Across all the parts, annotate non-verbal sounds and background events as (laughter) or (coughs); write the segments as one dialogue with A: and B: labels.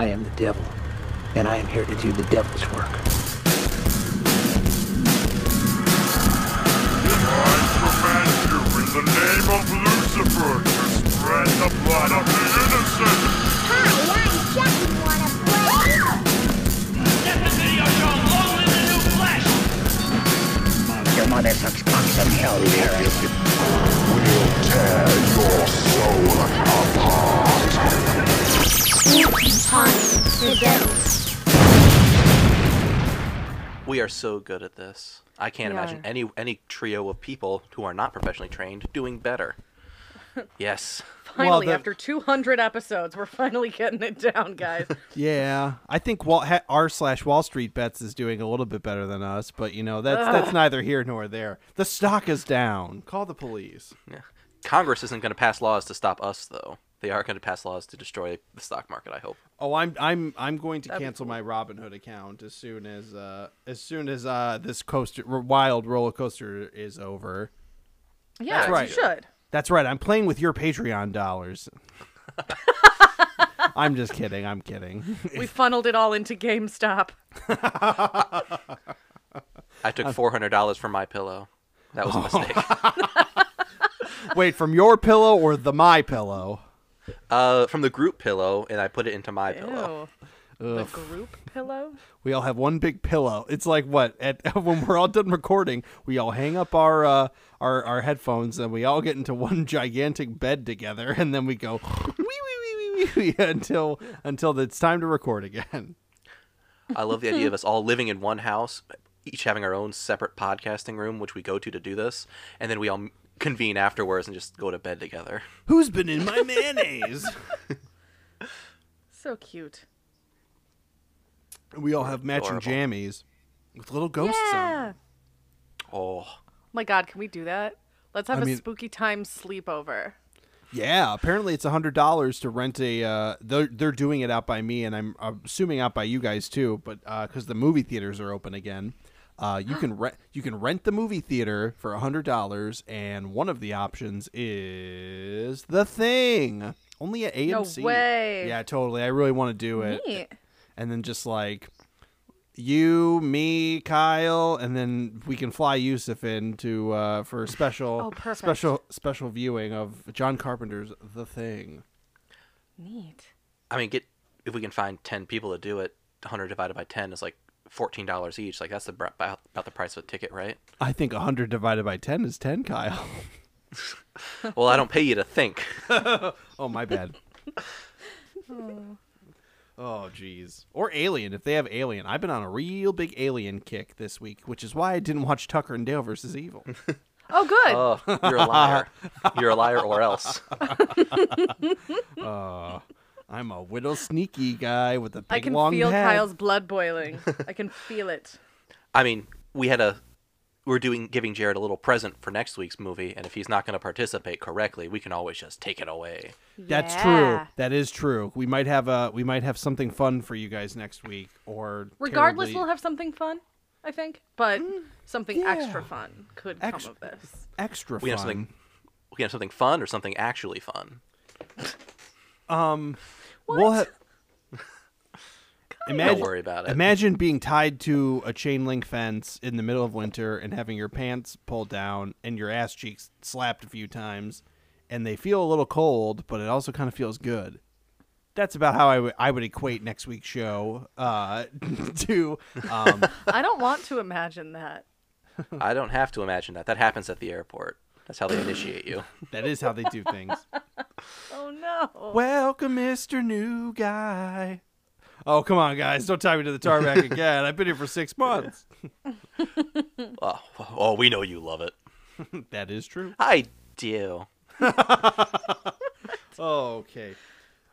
A: I am the devil, and I am here to do the devil's work.
B: I command you in the name of Lucifer to spread the blood of the innocent.
C: Hi, I'm Chucky. Wanna play?
D: Let the video show long live the new flesh!
E: Your mother sucks cocks in hell, Derek.
B: We'll tear your soul apart.
C: The devil.
F: We are so good at this. I can't
G: We
F: imagine
G: are.
F: any any trio of people who are not professionally trained doing better. (laughs) Yes.
G: Finally,
H: the-
G: after 200 episodes, we're finally getting it down, guys. (laughs)
H: Yeah, I think Wall, ha, r slash Wall Street Bets is doing a little bit better than us, but you know that's that's neither here nor there. The stock is down. Call the police.
F: Yeah. Congress isn't going to pass laws to stop us though. They are going to pass laws to destroy the stock market, I hope.
H: Oh, I'm I'm I'm going to
G: That'd be
H: cancel my Robinhood account as soon as uh as soon as uh this coaster wild roller coaster is over.
G: Yeah, That's
H: right.
G: you should.
H: That's right. I'm playing with your Patreon dollars. (laughs) I'm just kidding. I'm kidding. (laughs)
G: We funneled it all into GameStop. (laughs)
F: I took $400 from my pillow. That was a mistake.
H: Wait, from your pillow or the my pillow?
F: Uh, from the group pillow, and I put it into my pillow.
G: Ew. The group pillow?
H: We all have one big pillow. It's like what at (laughs) when we're all done recording, we all hang up our uh, our our headphones and we all get into one gigantic bed together, (laughs) and then we go wee wee wee wee wee wee until until it's time to record again.
F: I love the idea of (laughs) us all living in one house, each having our own separate podcasting room, which we go to to do this, and then we all m- convene afterwards and just go to bed together.
H: Who's been in my mayonnaise? (laughs)
G: So cute.
H: we all have matching
F: Adorable.
H: jammies with little ghosts on.
G: Yeah.
H: them.
F: Oh,
G: my God, can we do that? Let's have
H: I
G: a
H: mean-
G: spooky time sleepover.
H: Yeah, apparently it's a hundred dollars to rent a. Uh, they're they're doing it out by me, and I'm assuming out by you guys too. But because the movie theaters are open again, uh, you can rent you can rent the movie theater for a hundred dollars, and one of the options is the thing. Only at AMC.
G: No way.
H: Yeah, totally. I really want to do it,
G: Neat.
H: and then just like you, me, Kyle, and then we can fly Yusuf in to uh, for a special
G: Oh,
H: special special viewing of John Carpenter's The Thing.
G: Neat.
F: I mean, get if we can find ten people to do it, 100 divided by 10 is like fourteen dollars each. Like that's the, about about the price of a ticket, right?
H: I think 100 divided by 10 is 10, Kyle. (laughs)
F: Well, I don't pay you to think. (laughs)
H: oh, my bad. (laughs) oh, jeez. Or Alien, if they have Alien. I've been on a real big Alien kick this week, which is why I didn't watch Tucker and Dale versus Evil.
G: Oh, good.
F: Oh, you're a liar. You're a liar, or else. Oh.
H: I'm a little sneaky guy with a big
G: I can
H: long
G: feel
H: head.
G: Kyle's blood boiling. (laughs) I can feel it.
F: I mean, we had a we're doing giving Jared a little present for next week's movie, and if he's not going to participate correctly, we can always just take it away.
H: That's
G: Yeah.
H: true. That is true. We might have a we might have something fun for you guys next week or
G: Regardless,
H: terribly-
G: we'll have something fun, I think. But something extra fun could
H: Ex-
G: come of this.
H: extra
F: We have something we can have something fun or something actually fun.
H: Um, we'll have. Imagine,
F: Don't worry about it.
H: Imagine being tied to a chain link fence in the middle of winter and having your pants pulled down and your ass cheeks slapped a few times, and they feel a little cold, but it also kind of feels good. That's about how I would I would equate next week's show uh, (laughs) to. Um,
G: I don't want to imagine that.
F: I don't have to imagine that. That happens at the airport. That's how they initiate you. (laughs)
H: that is how they do things. (laughs)
G: Oh no.
H: Welcome, Mister New Guy. Oh come on, guys! Don't tie me to the tarmac (laughs) again. I've been here for six months.
F: Oh, oh, we know you love it.
H: that is true.
F: I do.
H: Okay.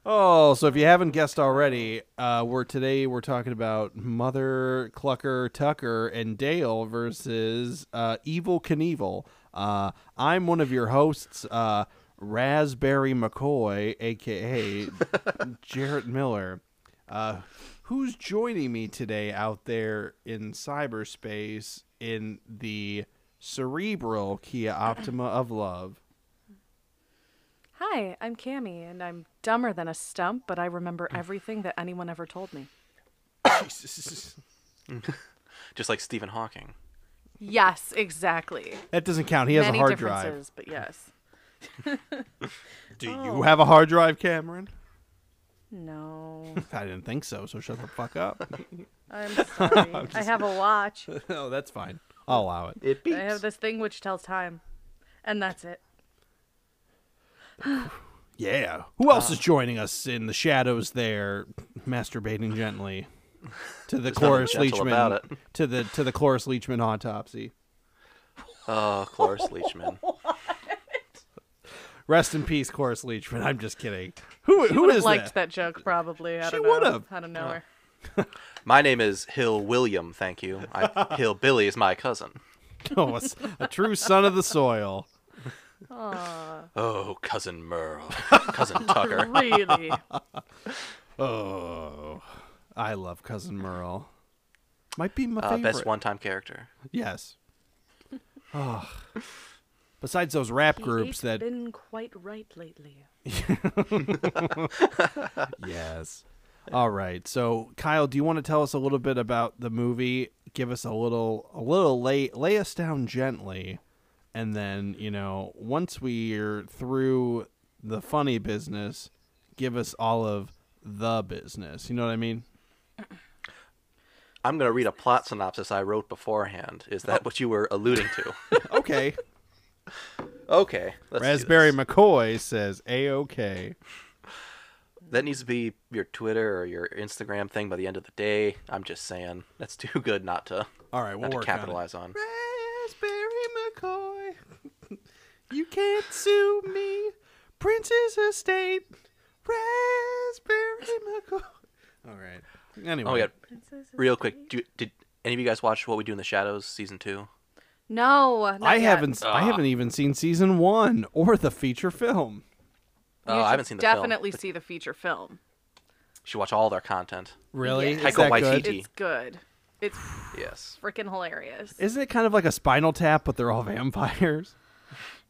H: Oh, so if you haven't guessed already, uh, we're today we're talking about Mother Clucker Tucker and Dale versus uh, Evil Knievel. Uh, I'm one of your hosts, uh, Raspberry McCoy, aka (laughs) Jarrett Miller. Uh, who's joining me today out there in cyberspace in the cerebral Kia Optima of love?
G: Hi, I'm Cammy, and I'm dumber than a stump, but I remember everything that anyone ever told me. (laughs) Jesus. (laughs)
F: Just like Stephen Hawking.
G: Yes, exactly.
H: That doesn't count. He has
G: Many
H: a hard drive.
G: but yes.
H: Do
G: Oh.
H: you have a hard drive, Cameron?
G: No, (laughs)
H: I didn't think so. So shut the fuck up. (laughs)
G: I'm (laughs) sorry. I have a watch.
H: no, that's fine. I'll allow it.
F: It beats
G: I have this thing which tells time, and that's it. (sighs)
H: Yeah. Who else is joining us in the shadows there, masturbating gently to the (laughs)
F: nothing
H: Cloris
F: gentle about
H: Leachman
F: it.
H: to the to the Cloris Leachman autopsy.
F: Oh, Cloris Leachman. (laughs)
H: Rest in peace, Cloris Leachman. I'm just kidding. Who
G: She
H: who
G: would have
H: is
G: liked
H: that?
G: that? joke probably. I
H: She would've.
G: I don't know oh. her. (laughs)
F: My name is Hill William, thank you. I, Hill Billy is my cousin.
H: Oh, a, s- a true son of the soil.
F: Oh, cousin Merle. cousin Tucker.
G: Really?
H: Oh, I love cousin Merle. Might be my
F: Uh,
H: favorite.
F: best one time character.
H: Yes. (laughs) Oh. Besides those rap groups
G: It's
H: that
G: been quite right lately. (laughs)
H: Yes. All right. So, Kyle, do you want to tell us a little bit about the movie? Give us a little, a little lay, lay us down gently, and then you know, once we're through the funny business, give us all of the business. You know what I mean?
F: I'm going to read a plot synopsis I wrote beforehand. Is that oh. what you were alluding to? (laughs)
H: Okay.
F: okay. Let's
H: Raspberry. McCoy says a okay.
F: That needs to be your Twitter or your Instagram thing by the end of the day. I'm just saying. That's too good not to,
H: All right, we'll
F: not to
H: work on
F: on.
H: Raspberry McCoy, you can't sue me. Princess Estate, Raspberry McCoy. All right. Anyway,
F: Oh, yeah. Real quick, do, did any of you guys watch What We Do in the Shadows season two?
G: No, not
H: I
G: yet.
H: haven't. I ah. haven't even seen season one or the feature film.
G: Uh, you
F: Oh, I haven't seen the film.
G: Definitely see the feature film.
F: You should watch all their content.
H: Really?
G: Yeah.
H: Is
F: Taika
H: that good?
F: Waititi.
G: It's good. It's
F: Yes.
G: freaking hilarious.
H: Isn't it kind of like a Spinal Tap, but they're all vampires?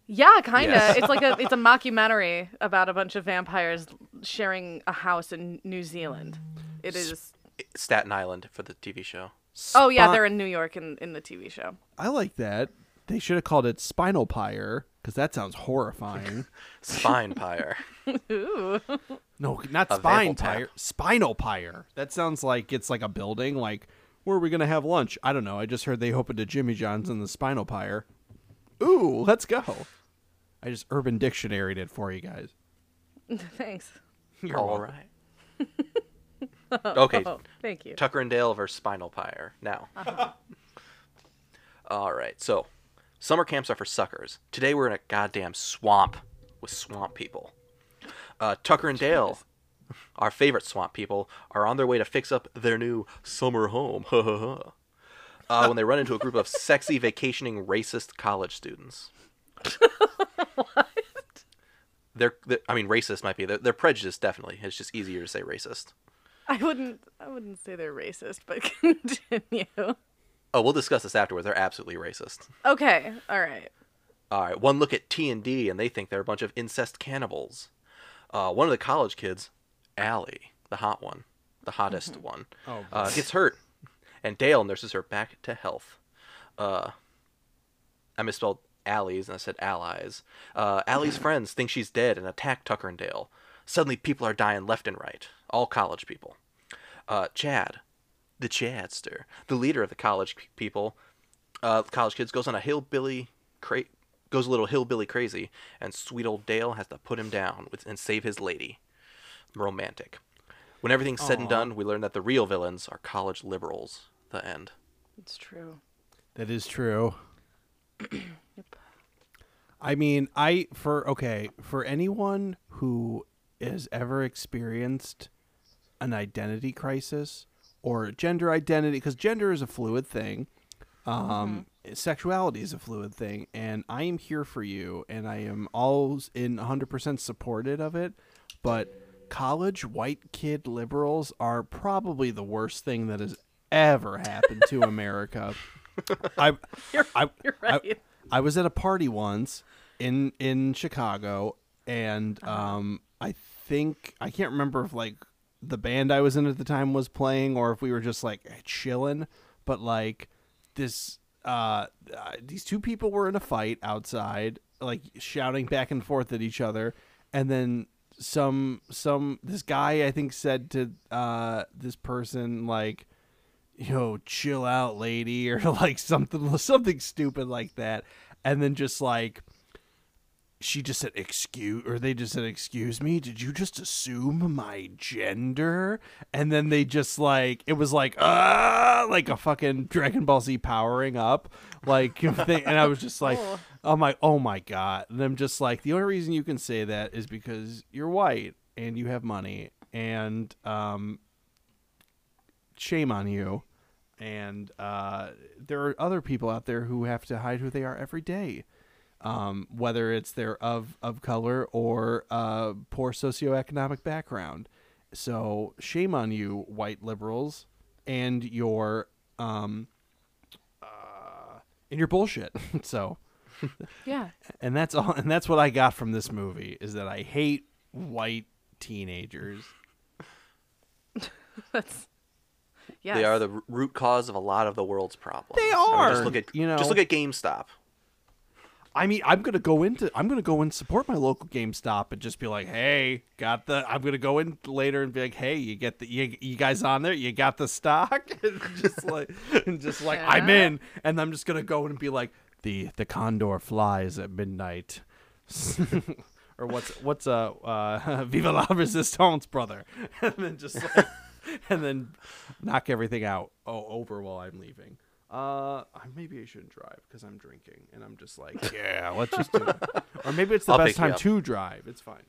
G: Yeah, kind of.
F: Yes.
G: It's like a it's a (laughs) mockumentary about a bunch of vampires sharing a house in New Zealand. It is.
F: Staten Island for the TV show.
G: Oh yeah,
H: Spi-
G: they're in New York in in the TV show.
H: I like that. They should have called it Spinal Pyre because that sounds horrifying. (laughs)
F: Spine Pyre. (laughs)
G: Ooh.
H: No, not
F: A
H: spine
F: Vampal
H: pyre. Spinal pyre. That sounds like it's like a building. Like, where are we gonna have lunch? I don't know. I just heard they opened a Jimmy John's in the Spinal Pyre. Ooh, let's go. I just Urban Dictionaryed it for you guys. (laughs)
G: Thanks.
H: You're
F: all
H: welcome.
F: right. (laughs) okay,
G: Oh, thank you.
F: Tucker and Dale versus Spinal Pyre. Now. (laughs) All right, so summer camps are for suckers. Today we're in a goddamn swamp with swamp people. Uh, Tucker and Dale, (laughs) our favorite swamp people, are on their way to fix up their new summer home. uh, when they run into a group of sexy vacationing racist college students. what? They're, they're, I mean, racist might be. They're, they're prejudiced, definitely. It's just easier to say racist. (laughs)
G: I wouldn't I wouldn't say they're racist, but (laughs) continue.
F: Oh, we'll discuss this afterwards. They're absolutely racist.
G: Okay, all right.
F: All right, one look at T and D, and they think they're a bunch of incest cannibals. Uh, one of the college kids, Allie, the hot one, the hottest one,
H: Oh,
F: uh, gets hurt, and Dale nurses her back to health. Uh, I misspelled Allie's and I said allies. Uh, Allie's (clears throat) friends think she's dead and attack Tucker and Dale. Suddenly, people are dying left and right, all college people. Uh, Chad, the Chadster, the leader of the college people, uh, college kids, goes on a hillbilly cra- goes a little hillbilly crazy, and sweet old Dale has to put him down with, and save his lady. Romantic. When everything's said and done, we learn that the real villains are college liberals. The end.
G: It's true.
H: That is true. (clears throat) I mean, I for okay, for anyone who has ever experienced an identity crisis or gender identity because gender is a fluid thing. Um sexuality is a fluid thing and I am here for you and I am always in 100% supported of it, but college white kid liberals are probably the worst thing that has ever happened to America. (laughs) I,
G: You're,
H: I,
G: you're
H: I- I was at a party once in in Chicago, and um, I think I can't remember if like the band I was in at the time was playing or if we were just like chilling. But like this, uh, uh, these two people were in a fight outside, like shouting back and forth at each other, and then some some this guy I think said to uh this person like yo chill out lady (laughs) or like something something stupid like that and then just like she just said excuse or they just said excuse me did you just assume my gender? And then they just like it was like ah like a fucking dragon ball z powering up like (laughs) thing. And i was just like
G: Oh.
H: i'm like oh my god. And i'm just like the only reason you can say that is because you're white and you have money and um shame on you. And uh there are other people out there who have to hide who they are every day um, whether it's they're of of color or uh, poor socioeconomic background. So shame on you, white liberals, and your um, uh, and your bullshit. (laughs) so,
G: Yeah.
H: and that's all. And that's what I got from this movie is that I hate white teenagers. (laughs)
G: That's. Yes.
F: They are the root cause of a lot of the world's problems.
H: They
F: I mean,
H: are,
F: just look at
H: you know.
F: just look at GameStop.
H: I mean, I'm gonna go into I'm gonna go and support my local GameStop and just be like, hey, got the. I'm gonna go in later and be like, hey, you get the you, you guys on there, you got the stock, (laughs) and just like and just like I'm in, and I'm just gonna go in and be like, the the condor flies at midnight. (laughs) or what's what's uh uh (laughs) Viva la Resistance, brother, and then just like, and then knock everything out oh, over while I'm leaving. Uh, maybe I shouldn't drive because I'm drinking, and I'm just like, (laughs) yeah, let's just do it. (laughs) Or maybe it's the
F: I'll
H: best
F: you
H: time
F: up.
H: to drive. It's fine.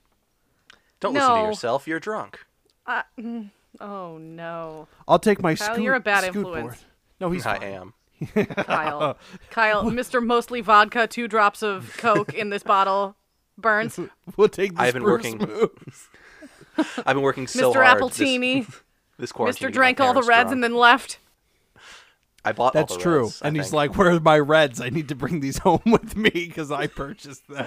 F: Don't listen to
G: No.
F: yourself. You're drunk.
G: Uh, mm, oh no,
H: I'll take my
G: Kyle,
H: scoot.
G: you're a bad
H: scoot
G: influence.
H: board. No, he's
F: I
H: fine.
F: am. (laughs)
G: Kyle. Kyle, Mr. Mostly Vodka, two drops of Coke in this bottle. Burns.
H: We'll take the
F: I've been
H: spruce
F: working-
H: moves.
F: I've been working so
G: Mr.
F: hard.
G: Appletini.
F: This, this quarantine.
G: Mr.
F: to get my
G: drank all the
F: parents
G: reds
F: drunk.
G: and then left.
F: I bought.
H: That's
F: all the
H: true.
F: Reds, I
H: and he's
F: think.
H: like, "Where are my reds? I need to bring these (laughs) home with me because I purchased them."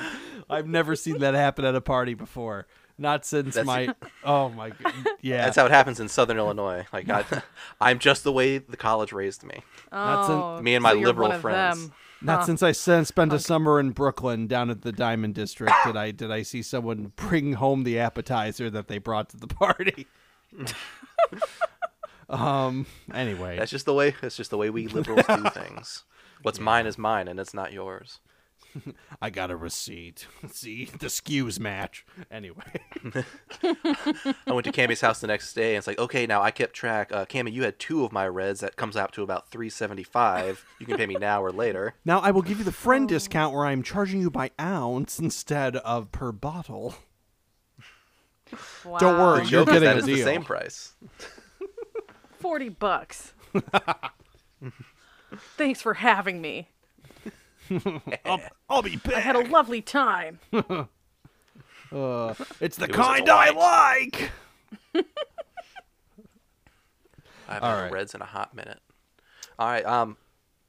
H: I've never seen that happen at a party before. Not since
F: That's-
H: my. (laughs) Oh my. g- Yeah.
F: That's how it happens in Southern Illinois. Like I, (laughs) I'm just the way the college raised me.
H: Not sin-
G: Oh,
F: Me and my
G: so
F: liberal friends.
G: them.
H: Not
G: Huh.
H: since I spent a summer in Brooklyn down at the Diamond District did I did I see someone bring home the appetizer that they brought to the party. Um. (laughs) Anyway,
F: That's just the way. That's just the way we liberals do (laughs) things. What's mine is mine, and it's not yours. (laughs)
H: I got a receipt. See the skews match. Anyway,
F: I went to Cammy's house the next day, and it's like, okay, now I kept track. Uh, Cammy, you had two of my reds. That comes out to about three seventy five. You can pay me now or later.
H: now I will give you the friend discount where I'm charging you by ounce instead of per bottle.
G: Wow.
H: Don't worry,
F: The
H: you're
F: joke is
H: getting
F: that
H: a
F: it's the
H: deal.
F: same price.
G: Forty bucks. (laughs) Thanks for having me.
H: I'll, I'll be back.
G: I had a lovely time. (laughs)
H: Uh, it's the
F: It was
H: kind I like.
F: I haven't
H: All
F: had
H: right.
F: reds in a hot minute. All right. Um,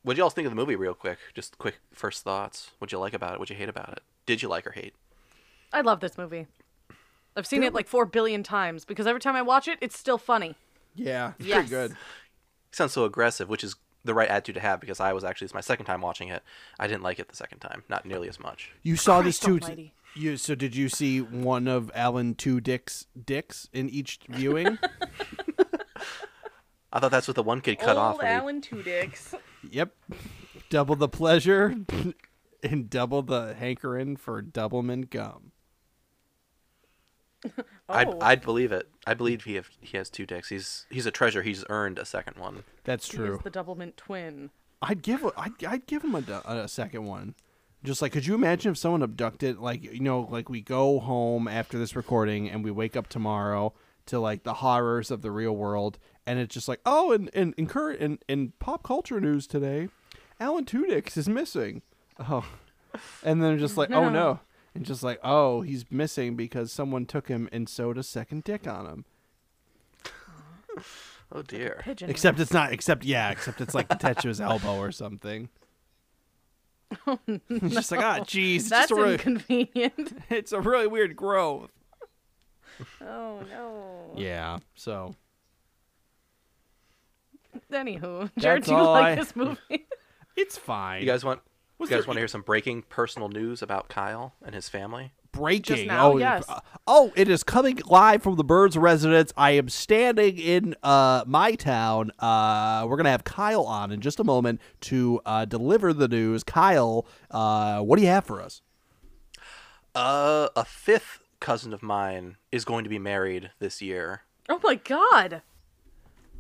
F: what would you all think of the movie, real quick? Just quick first thoughts. What'd you like about it? What'd you hate about it? Did you like or hate?
G: I love this movie. I've seen it like four billion times because every time I watch it, it's still funny.
H: Yeah, it's
G: Yes.
H: pretty good.
F: You sound so aggressive, which is the right attitude to have because I was actually it's my second time watching it. I didn't like it the second time, not nearly as much.
H: You saw this
G: Christ
H: too.
G: almighty.
H: You so did you see one of Alan Two Dick's dicks in each viewing? (laughs)
F: I thought that's what the one kid cut off.
G: Old
F: he-
G: Alan Two Dicks.
H: yep. Double the pleasure (laughs) and double the hankering for Doublemint gum. (laughs)
F: I'd,
G: Oh.
F: I'd believe it. I believe he have, he has two dicks. He's he's a treasure. He's earned a second one.
H: That's true.
G: is the Doublemint twin.
H: I'd give a, I'd, I'd give him a, a second one. Just like, could you imagine if someone abducted, like, you know, like we go home after this recording and we wake up tomorrow to like the horrors of the real world, and it's just like, oh, and and in current in, in pop culture news today, Alan Tudyk is missing. Oh, and then just like, (laughs) oh no, and just like, oh, he's missing because someone took him and sewed a second dick on him. (laughs)
F: Oh dear.
G: Pigeon.
H: Except it's not. Except yeah. Except it's like attached to his elbow or something. (laughs) Oh (laughs) It's just like, ah, jeez, it's
G: That's
H: just a really,
G: inconvenient.
H: it's a really weird growth.
G: oh no.
H: Yeah. So
G: Anywho, Jared,
H: That's
G: do you
H: all
G: like
H: I-
G: this movie?
H: it's fine.
F: You guys want you
H: Was
F: guys
H: there-
F: want to hear some breaking personal news about Kyle and his family?
H: breaking.
G: now,
H: oh,
G: yes.
H: uh, oh, it is coming live from the Birds residence. I am standing in uh, my town. Uh, we're gonna have Kyle on in just a moment to uh, deliver the news. Kyle, uh, what do you have for us?
F: Uh, a fifth cousin of mine is going to be married this year.
G: Oh my god. How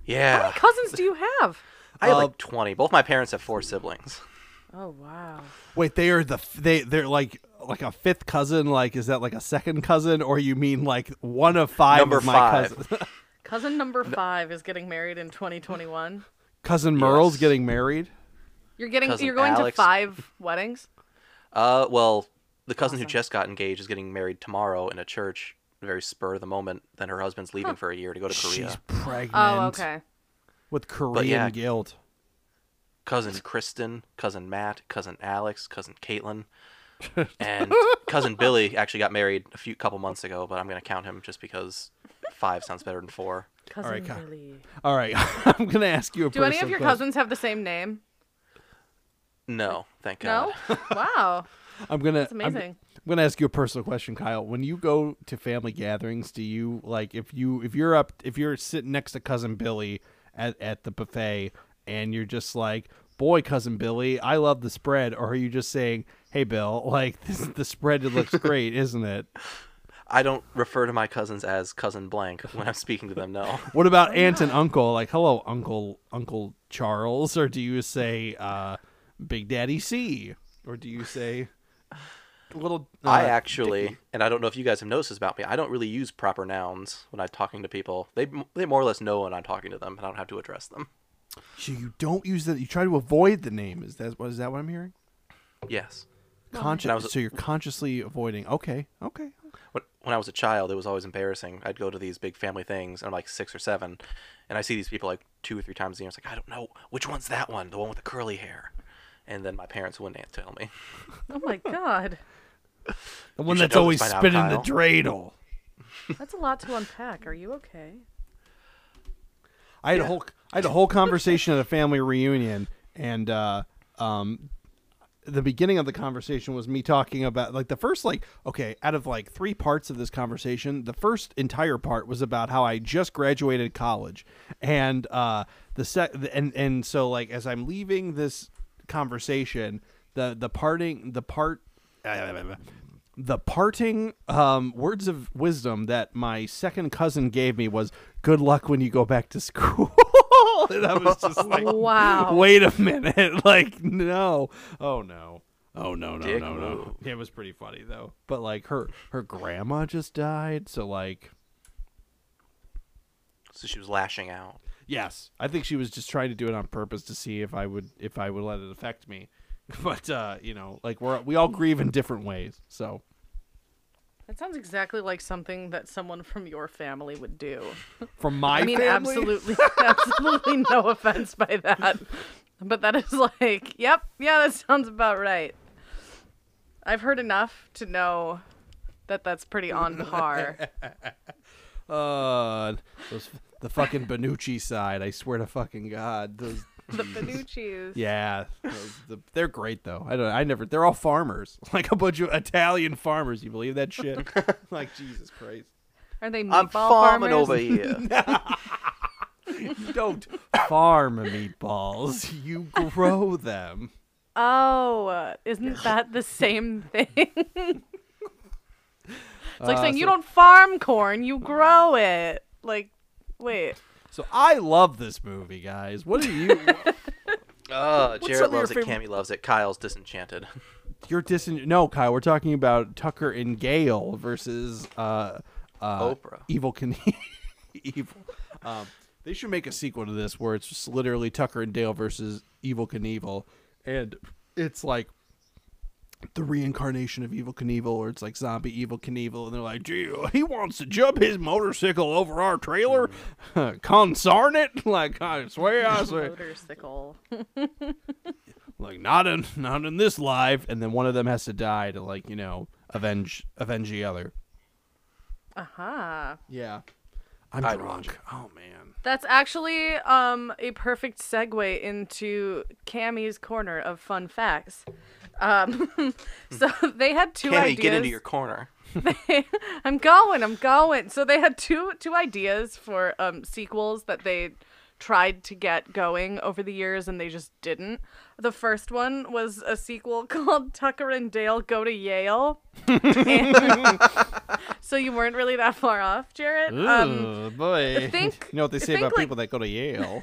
F: Yeah,
G: many cousins do you have?
F: I have
H: Uh,
F: like twenty. Both my parents have four siblings.
G: Oh wow.
H: Wait, they are the they they're like like a fifth cousin. Like, is that like a second cousin, or you mean like one of five
F: Number
H: of my
F: five.
H: cousins? (laughs)
G: Cousin number five is getting married in 2021.
H: cousin Merle's
F: Yes.
H: getting married.
G: You're getting
F: Cousin
G: you're going
F: Alex.
G: to five (laughs) weddings.
F: Uh, well, the cousin who just got engaged is getting married tomorrow in a church, very spur of the moment. Then her husband's leaving for a year to go to Korea.
H: She's pregnant.
G: Oh, okay.
H: With Korean
F: yeah.
H: guilt.
F: Cousin Kristen, cousin Matt, cousin Alex, cousin Caitlin, (laughs) and cousin Billy actually got married a few couple months ago. But I'm gonna count him just because five sounds better than four.
G: Cousin
H: right, Ka-
G: Billy.
H: All right, (laughs) I'm gonna ask you a.
G: Do any of your
H: question.
G: cousins have the same name?
F: No, thank God.
G: No. (laughs) wow.
H: I'm gonna.
G: That's
H: I'm-
G: amazing.
H: I'm gonna ask you a personal question, Kyle. When you go to family gatherings, do you like if you if you're up if you're sitting next to cousin Billy at at the buffet and you're just like, "Boy, cousin Billy, I love the spread," or are you just saying, "Hey, Bill, (laughs) like this, the spread it looks great, isn't it?"
F: I don't refer to my cousins as cousin blank when I'm speaking to them. No. (laughs)
H: What about aunt and uncle? Like, hello, uncle, Uncle Charles, or do you say uh, Big Daddy C, or do you say little? Uh,
F: I actually, and I don't know if you guys have noticed this about me. I don't really use proper nouns when I'm talking to people. They they more or less know when I'm talking to them, and I don't have to address them.
H: So you don't use that. You try to avoid the name. Is that what is that what I'm hearing?
F: Yes.
H: Conscious.
F: Was-
H: so you're consciously avoiding. Okay. Okay.
F: When, when I was a child, it was always embarrassing. I'd go to these big family things, and I'm like six or seven, and I see these people like two or three times a year. It's like I don't know which one's that one, the one with the curly hair. And then my parents wouldn't tell me.
G: Oh my god. (laughs)
H: The one that's always
F: this by now,
H: spinning the
F: Kyle.
H: dreidel.
G: That's a lot to unpack. Are you okay?
H: I had a whole I had a whole conversation at a family reunion, and uh, um, the beginning of the conversation was me talking about like the first like okay out of like three parts of this conversation, the first entire part was about how I just graduated college, and uh, the sec and and so like as I'm leaving this conversation, the the parting the part. the parting um, words of wisdom that my second cousin gave me was good luck when you go back to school (laughs) (laughs) and i was just like
G: Wow.
H: wait a minute. (laughs) Like no. Oh no. Oh no no
F: Dick
H: no no.
F: move.
H: it was pretty funny though. But like her her grandma just died so like
F: So she was lashing out.
H: yes. I think she was just trying to do it on purpose to see if i would if i would let it affect me. (laughs) But uh you know like we're we all grieve in different ways so
G: That sounds exactly like something that someone from your family would do.
H: from my
G: I mean,
H: family,
G: absolutely, (laughs) absolutely no offense by that, but that is like, yep, yeah, that sounds about right. I've heard enough to know that that's pretty on par. (laughs)
H: Uh, those the fucking Benucci side. I swear to fucking god, those. (laughs)
G: the Benucci's.
H: Yeah, the, they're great though. I don't. I never. They're all farmers, (laughs) like a bunch of Italian farmers. You believe that shit? (laughs) like Jesus Christ.
G: Are they meatball
F: I'm farming
G: farmers?
F: over here.
H: You don't farm meatballs. You grow them.
G: Oh, isn't that the same thing? it's like
H: Uh,
G: saying you don't farm corn, you grow it. Like, wait.
H: So I love this movie, guys. What do you? (laughs)
F: Uh, Jared loves it.
H: favorite-
F: Cammy loves it. Kyle's disenchanted. (laughs)
H: You're disin. No, Kyle. We're talking about Tucker and Gale versus uh, uh,
F: Oprah.
H: Evil can. (laughs) Evil. Um, they should make a sequel to this where it's just literally Tucker and Dale versus Evil Knievel, and it's like the reincarnation of Evil Knievel, or it's like zombie Evil Knievel, and they're like, "Gee, he wants to jump his motorcycle over our trailer, (laughs) consarn it!" (laughs) Like I swear, I (laughs) swear.
G: Motorcycle.
H: like not in not in this life, and then one of them has to die to like you know avenge avenge the other.
G: Aha.
H: Yeah, I'm
F: I'd
H: drunk.
F: watch.
H: Oh man.
G: That's actually um a perfect segue into Cammy's corner of fun facts. Um, (laughs) so they had two
F: Cammy,
G: ideas.
F: get into your corner. (laughs)
G: I'm going. I'm going. So they had two two ideas for um, sequels that they tried to get going over the years, and they just didn't. The first one was a sequel (laughs) called Tucker and Dale Go to Yale. And- so you weren't really that far off, Jarrett. Um,
H: boy.
G: think-
H: you know what they say about
G: like-
H: people that go to Yale?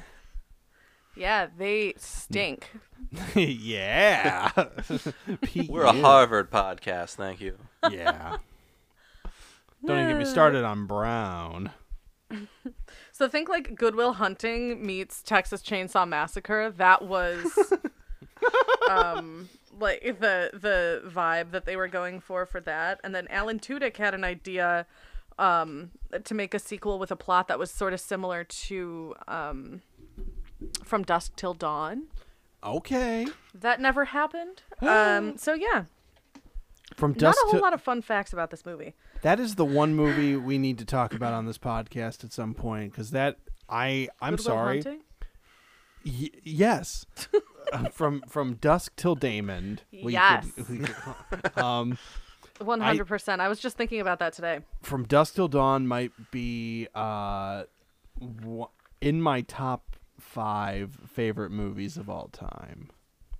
G: yeah, they stink. (laughs)
H: yeah. (laughs)
F: We're a
H: Yeah.
F: Harvard podcast, thank you.
H: Yeah. (laughs) Don't even get me started on Brown.
G: So think like Good Will Hunting meets Texas Chainsaw Massacre. That was um like the the vibe that they were going for for that. And then Alan Tudyk had an idea um to make a sequel with a plot that was sort of similar to um From Dusk Till Dawn.
H: Okay.
G: That never happened. Um (gasps) so yeah,
H: From
G: not
H: dusk
G: a whole
H: to
G: lot of fun facts about this movie.
H: that is the one (gasps) movie we need to talk about on this podcast at some point because that I I'm
G: Goodwill
H: sorry.
G: Hunting?
H: Y- yes. (laughs) Uh, from from dusk till Damon. we
G: Yes.
H: could- we could- um, (laughs)
G: One hundred percent. I was just thinking about that today.
H: from dusk till dawn might be uh, w- in my top five favorite movies of all time.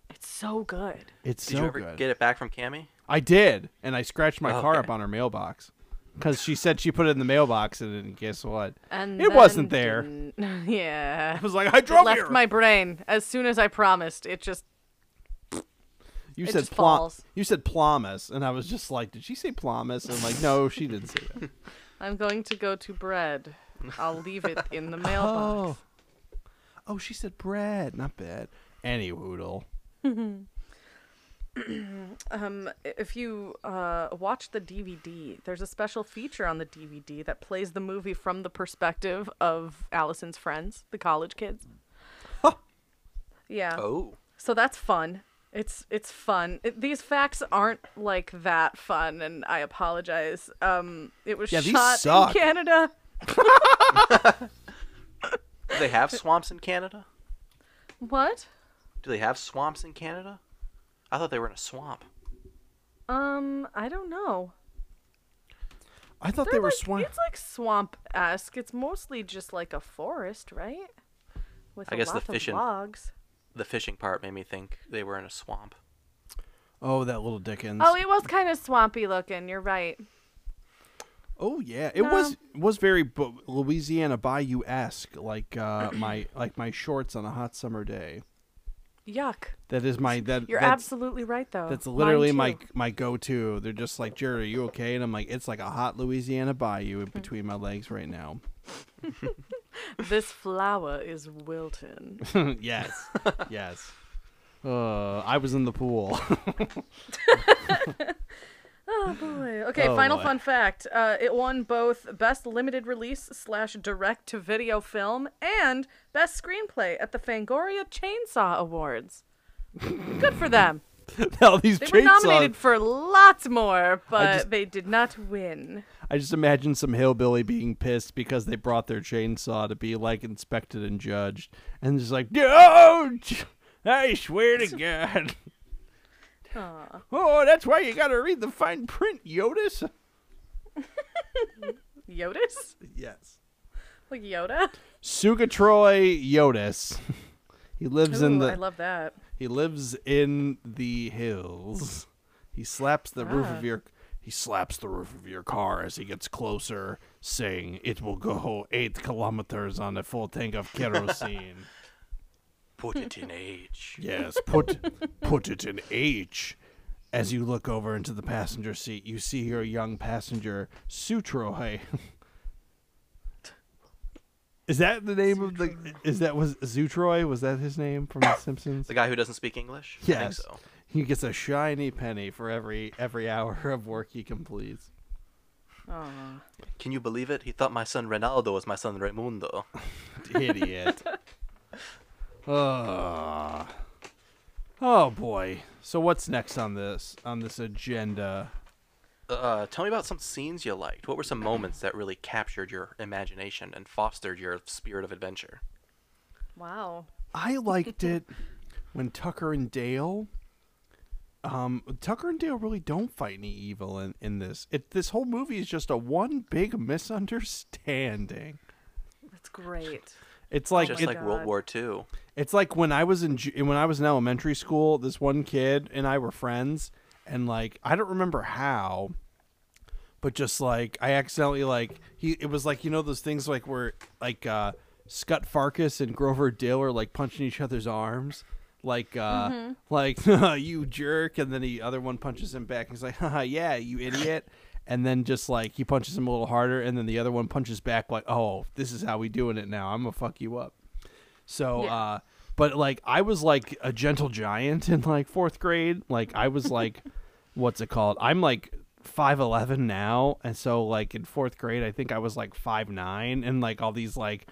G: It's so good.
H: It's
F: Did
H: so
F: you ever
H: good.
F: get it back from Cammy?
H: I did, and I scratched my oh, car
F: Okay.
H: up on her mailbox because she said she put it in the mailbox, and then guess what?
G: And
H: It wasn't there.
G: didn't- (laughs) Yeah.
H: I was like, I
G: dropped
H: It
G: left
H: here.
G: my brain as soon as I promised. It just
H: you
G: it
H: said
G: just
H: pl-
G: falls.
H: You said plomus, and I was just like, did she say plomus? And I'm like, no, she didn't say that. (laughs)
G: I'm going to go to bread. I'll leave it in the (laughs)
H: oh,
G: mailbox.
H: oh, she said bread, not bad. Any woodle. (laughs)
G: Um, if you uh, watch the DVD, there's a special feature on the DVD that plays the movie from the perspective of Allison's friends, the college kids. Yeah.
F: Oh.
G: So that's fun. It's it's fun. It, these facts aren't like that fun, and I apologize. Um, it was
H: Yeah,
G: shot in Canada. (laughs) (laughs)
F: Do they have swamps in Canada?
G: What?
F: Do they have swamps in Canada? I thought they were in a swamp.
G: Um, I don't know.
H: I thought
G: They're
H: they were
G: like,
H: swamp.
G: It's like swamp esque. It's mostly just like a forest, right? With
F: I
G: a
F: guess the
G: lot of logs.
F: The fishing part made me think they were in a swamp.
H: Oh, that little Dickens.
G: Oh, it was kind of swampy looking. You're right.
H: Oh yeah, it was was very Louisiana Bayou esque, like uh, (clears throat) my like my shorts on a hot summer day.
G: Yuck.
H: That is my that.
G: You're absolutely right, though.
H: That's literally my my go to. They're just like, Jared, are you okay? And I'm like, it's like a hot Louisiana Bayou between my legs right now. (laughs)
G: This flower is wilting. (laughs)
H: yes, yes. (laughs) Uh, I was in the pool.
G: Oh boy. Okay,
H: Oh,
G: final
H: boy.
G: fun fact. Uh, it won both Best Limited Release slash Direct to Video Film and Best Screenplay at the Fangoria Chainsaw Awards. Good for them. (laughs)
H: Now these
G: They were nominated for lots more, but
H: just-
G: they did not win.
H: I just imagine some hillbilly being pissed because they brought their chainsaw to be like inspected and judged, and just like, don't! I swear to (laughs) God.
G: Aw.
H: Oh, that's why you gotta read the fine print, Yodis. (laughs)
G: Yodis?
H: Yes.
G: Like Yoda?
H: Sugatroy Yodis. he lives in the
G: I love that.
H: he lives in the hills. He slaps the roof
G: Ah.
H: of your he slaps the roof of your car as he gets closer, saying it will go eight kilometers on a full tank of kerosene. (laughs)
F: Put it in H. (laughs)
H: yes, put put it in H. As you look over into the passenger seat, you see your young passenger, Sutroy. Is that the name of the? Is that was Zutroy? Was that his name from The Simpsons?
F: The guy who doesn't speak English? I think
H: Yes.
F: so.
H: He gets a shiny penny for every every hour of work he completes.
G: Aw.
F: Can you believe it? He thought my son Ronaldo was my son Raimundo. (laughs)
H: Idiot. Oh. oh boy! So what's next on this on this agenda?
F: Uh, tell me about some scenes you liked. What were some moments that really captured your imagination and fostered your spirit of adventure?
G: Wow.
H: I liked it when Tucker and Dale. Um, Tucker and Dale really don't fight any evil in, in this. It this whole movie is just a one big misunderstanding.
G: That's great.
H: It's like
F: Just
H: it-
F: like World War II.
H: It's like when I was in when I was in elementary school, this one kid and I were friends, and like I don't remember how, but just like I accidentally like he it was like you know those things like where like uh Scut Farkus and Grover Dill are like punching each other's arms. Like uh like (laughs) you jerk and then the other one punches him back and he's like, Haha, yeah, you idiot. And then just like he punches him a little harder and then the other one punches back like, Oh, this is how we doing it now. I'm gonna fuck you up. So,
G: Yeah.
H: uh, but like I was like a gentle giant in like fourth grade. Like I was like, (laughs) what's it called? I'm like five eleven now, and so like in fourth grade, I think I was like five nine, and like all these like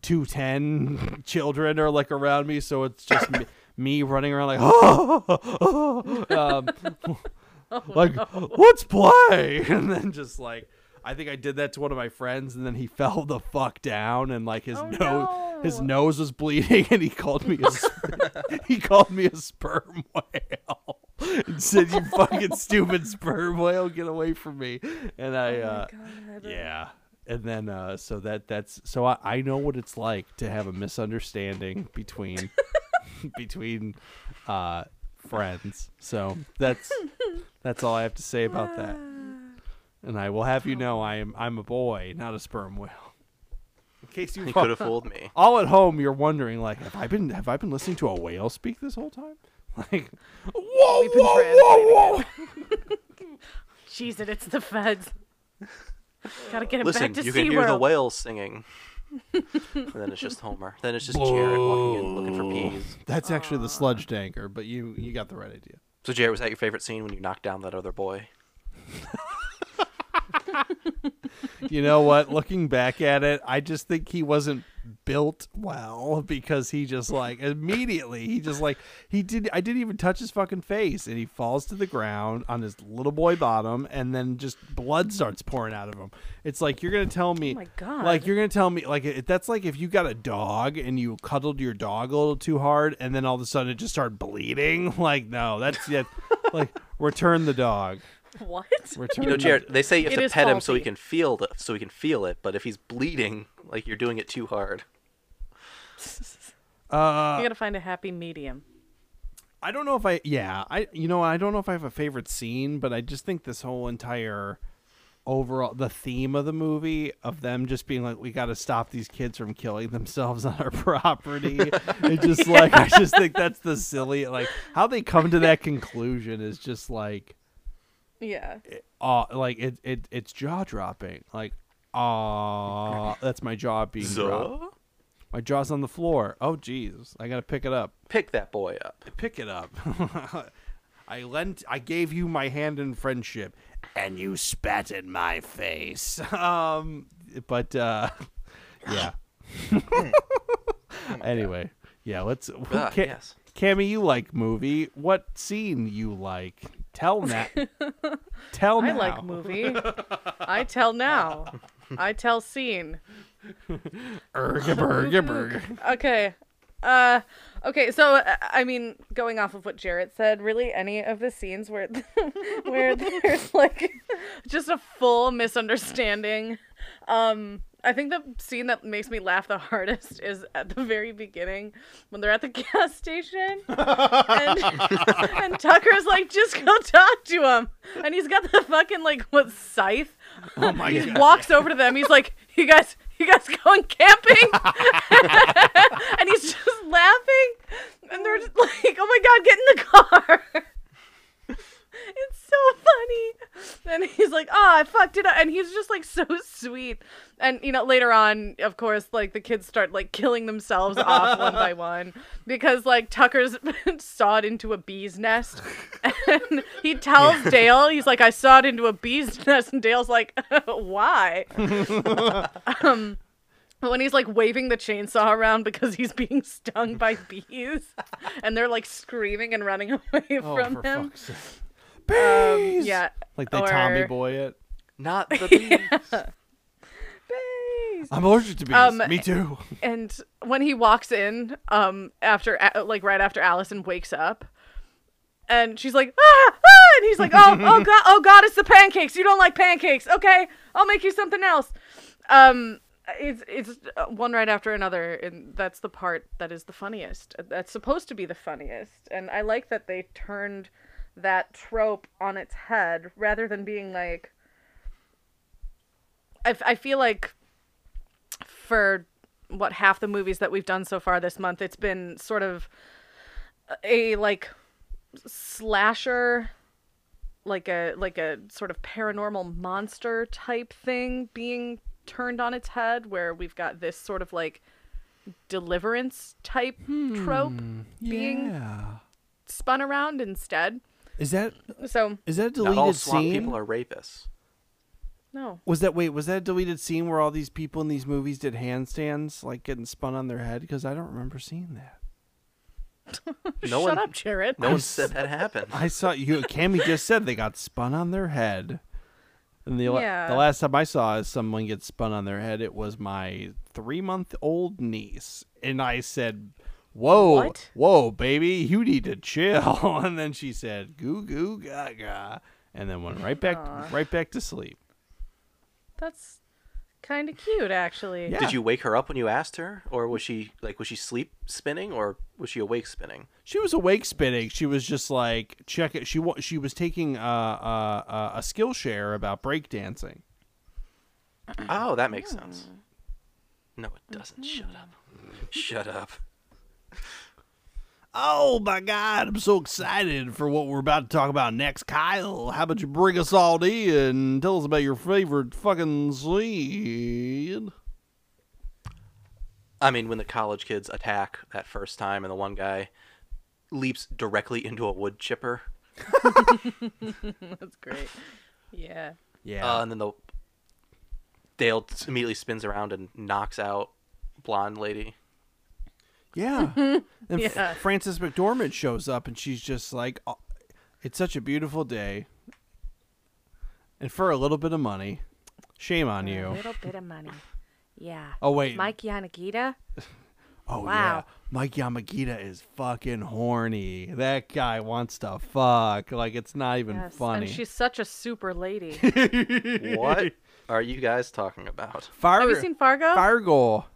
H: two ten (laughs) children are like around me. So it's just me, (laughs) me running around like, um, like let's play, and then just like. I think I did that to one of my friends, and then he fell the fuck down, and like his
G: Oh,
H: nose, his nose was bleeding, and he called me a (laughs) sp- he called me a sperm whale, and said, "You fucking stupid sperm whale, get away from me!" And I, uh, yeah, and then uh, so that that's so I, I know what it's like to have a misunderstanding between (laughs) between uh, friends. So that's that's all I have to say about that. And I will have you know I am I'm a boy, not a sperm whale. In case you
F: He could have fooled me. (laughs)
H: all at home, you're wondering like, have I been have I been listening to a whale speak this whole time? (laughs) Like, whoa,
G: We've been
H: whoa, whoa, whoa. (laughs)
G: Jeez, it, it's the feds. Gotta get him
F: Listen,
G: back to
F: you can hear the whales singing. and then it's just Homer. Then it's just Jared walking in looking for peas.
H: That's actually the sludge tanker, but you you got the right idea.
F: So Jared, was that your favorite scene when you knocked down that other boy? (laughs)
H: You know what? Looking back at it, I just think he wasn't built well because he just like immediately he just like he did I didn't even touch his fucking face and he falls to the ground on his little boy bottom and then just blood starts pouring out of him. It's like you're gonna tell me
G: Oh my God.
H: like you're gonna tell me like that's like if you got a dog and you cuddled your dog a little too hard and then all of a sudden it just started bleeding. (laughs) Like no, that's yeah, like return the dog. (laughs)
G: What?
H: Return
F: You know, Jared, they say you have
G: It
F: to
G: is
F: pet him so he
G: faulty.
F: can feel the, so he can feel it. But if he's bleeding, like you're doing it too hard. (laughs)
H: Uh,
G: you gotta find a happy medium.
H: I don't know if I yeah, I you know, I don't know if I have a favorite scene, but I just think this whole entire overall the theme of the movie of them just being like we got to stop these kids from killing themselves on our (laughs) property. it just like I just think that's the silly like how they come to that conclusion is just like
G: Yeah.
H: uh like it, it it's jaw dropping. Like ah that's my jaw being dropped. My jaw's on the floor. Oh jeez, I got to pick it up.
F: pick that boy up.
H: pick it up. (laughs) I lent I gave you my hand in friendship and you spat in my face. (laughs) Um but uh (laughs) yeah. anyway, yeah, let's Ca-
F: yes.
H: Cammy, you like movie. What scene you like? Tell (laughs) now. Tell now.
G: I like movie. I tell now. I tell scene.
H: Erga burga burga. (laughs)
G: Okay. Uh okay, so uh, I mean, going off of what Jarrett said, really any of the scenes where (laughs) where there's like just a full misunderstanding. Um I think the scene that makes me laugh the hardest is at the very beginning when they're at the (laughs) gas station and, (laughs) and Tucker's like, just go talk to him. And he's got the fucking like what scythe.
H: Oh my
G: He
H: god.
G: walks over to them. He's like, "You guys, you guys going camping?" (laughs) and he's just laughing, and they're just like, "Oh my god, get in the car!" It's so funny. And he's like, "Oh, I fucked it up," and he's just like so sweet. And you know, later on, of course, like the kids start like killing themselves off one by (laughs) one because like Tucker's (laughs) sawed into a bee's nest, and he tells Dale, he's like, "I sawed into a bee's (laughs) nest," and Dale's like, "Why?" um, when he's like waving the chainsaw around because he's being stung by bees, and they're like screaming and running away
H: Oh,
G: from him.
H: Fuck's sake.
G: Um,
H: Bees!
G: yeah,
H: Like they Tommy Boy it.
F: Not the (laughs) bees.
G: Bees.
H: I'm allergic to bees.
G: Um,
H: Me too. (laughs)
G: and when he walks in um after like right after Allison wakes up and she's like ah, ah! and he's like oh oh (laughs) god oh god it's the pancakes you don't like pancakes okay I'll make you something else um it's it's uh, one right after another and that's the part that is the funniest that's supposed to be the funniest and I like that they turned that trope on its head rather than being like I, f- I feel like for what half the movies that we've done so far this month, it's been sort of a like slasher like a like a sort of paranormal monster type thing being turned on its head where we've got this sort of like deliverance type hmm. trope being
H: Yeah.
G: spun around instead.
H: Is that
G: So,
H: is that a deleted
F: Not all swamp
H: scene?
F: people are rapists.
G: no.
H: Was that wait? Was that a deleted scene where all these people in these movies did handstands, like getting spun on their head? Because I don't remember seeing that. (laughs)
F: No
G: Shut
F: one,
G: up, Jared.
F: no one said that happened.
H: I saw you. Cammy just said they got spun on their head. And the
G: Yeah.
H: the last time I saw someone get spun on their head, it was my three month old niece, and I said, "Whoa,
G: What?
H: whoa, baby, you need to chill." (laughs) and then she said, "Goo goo gaga," and then went right back right back to sleep.
G: That's kind of cute actually.
H: Yeah.
F: Did you wake her up when you asked her, or was she like was she sleep spinning, or was she awake spinning?
H: She was awake spinning. She was just like check it. She wa- she was taking uh, uh, uh, a Skillshare about breakdancing.
F: Oh, that makes sense. No, it doesn't. Shut up. Shut up.
H: Oh my God! I'm so excited for what we're about to talk about next, Kyle. How about you bring us all in and tell us about your favorite fucking scene?
F: I mean, when the college kids attack that first time, and the one guy leaps directly into a wood chipper,
G: That's great. Yeah.
H: Yeah.
F: uh, and then the Dale immediately spins around and knocks out blonde lady. (laughs)
H: Yeah. and F-
G: Yeah.
H: Frances McDormand shows up and she's just like, "Oh, it's such a beautiful day. And for a little bit of money, shame on
C: A
H: you.
C: little bit of money. Yeah.
H: Oh, wait.
C: Mike Yanagita? (laughs)
H: Oh, yeah. Mike Yanagita is fucking horny. That guy wants to fuck. Like, it's not even
C: Yes,
H: funny.
G: And she's such a super lady. (laughs)
F: What are you guys talking about?
H: Far-
G: Have you seen Fargo?
H: Fargo.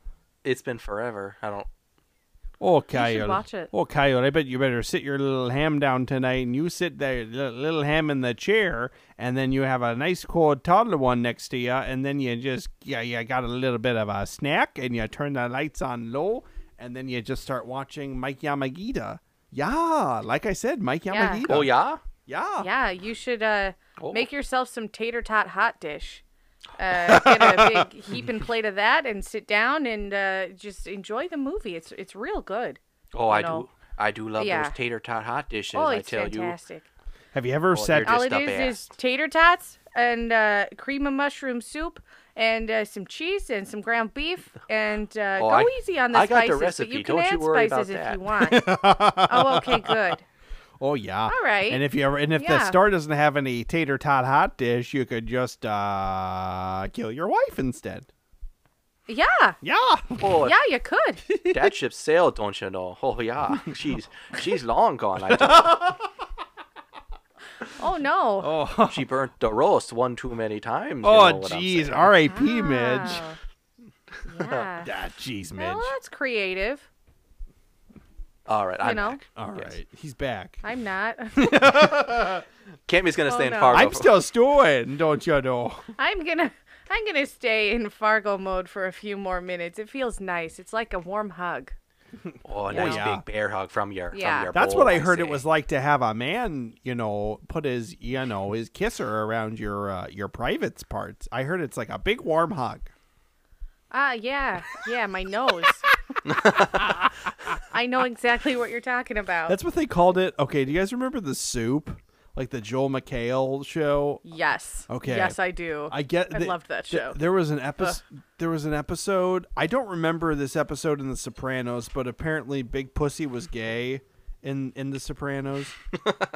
F: It's been forever. I don't.
H: Oh, Coyote.
G: watch it.
H: Oh, Coyote, I bet you better sit your little ham down tonight and you sit there, little ham in the chair, and then you have a nice cold toddler one next to you, and then you just, yeah, you got a little bit of a snack, and you turn the lights on low, and then you just start watching Mike Yanagita. Yeah, like I said, Mike
G: Yeah.
F: Oh yeah.
H: Yeah.
G: Yeah, you should uh,
F: Oh.
G: make yourself some tater tot hot dish. Uh, get a big (laughs) heaping plate of that and sit down and uh, just enjoy the movie. It's it's real good.
F: Oh, I
G: know.
F: do. I do love
G: Yeah.
F: those tater tot hot dishes.
G: oh,
F: I
G: it's
F: tell
G: fantastic.
H: Have you ever
F: Oh,
H: said
F: they're
G: All
F: just
G: it
F: up
G: is is tater tots and uh, cream of mushroom soup and uh, some cheese and some ground beef and uh,
F: Oh,
G: go
F: I-
G: easy on the
F: I got the
G: spices.
F: recipe.
G: But you can
F: Don't you
G: add
F: worry about
G: spices if
F: that.
G: you want. oh, okay, good. (laughs)
H: Oh yeah.
G: All right.
H: And if you ever, and if the store doesn't have any tater tot hot dish, you could just uh kill your wife instead.
G: Yeah,
H: Yeah.
F: Oh,
G: yeah, you could. (laughs)
F: that ship sailed, don't you know? Oh yeah, (laughs) she's she's long gone. I
G: Oh no.
H: Oh.
F: she burnt the roast one too many times. you
H: Oh
F: know what I'm
H: jeez.
F: saying.
H: R.A.P. Midge. (laughs)
G: Yeah.
H: Ah, jeez, Midge.
G: Well, that's creative.
F: All right, I'm
G: know.
F: back.
H: All
F: Yes.
H: he's back. (laughs)
G: I'm not. (laughs)
F: Cammy's gonna
G: Oh,
F: stay in
G: no.
F: Fargo.
H: I'm
F: for-
H: still stewing, don't you know?
G: I'm gonna. I'm gonna stay in Fargo mode for a few more minutes. It feels nice. It's like a warm hug. (laughs)
F: Oh, a nice
H: yeah.
F: big bear hug from your
G: Yeah.
F: from your
H: That's
F: bowl,
H: what I heard it
F: see.
H: was like to have a man, you know, put his, you know, his kisser around your uh, your privates parts. I heard it's like a big warm hug.
G: Ah, yeah, yeah, my nose. (laughs) I know exactly what you're talking about.
H: That's what they called it. Okay, do you guys remember the soup? like the Joel McHale show.
G: Yes.
H: Okay.
G: Yes, I do.
H: I get.
G: I loved that
H: th-
G: show.
H: there was an episode. There was an episode. I don't remember this episode in The Sopranos, but apparently Big Pussy was gay in in The Sopranos,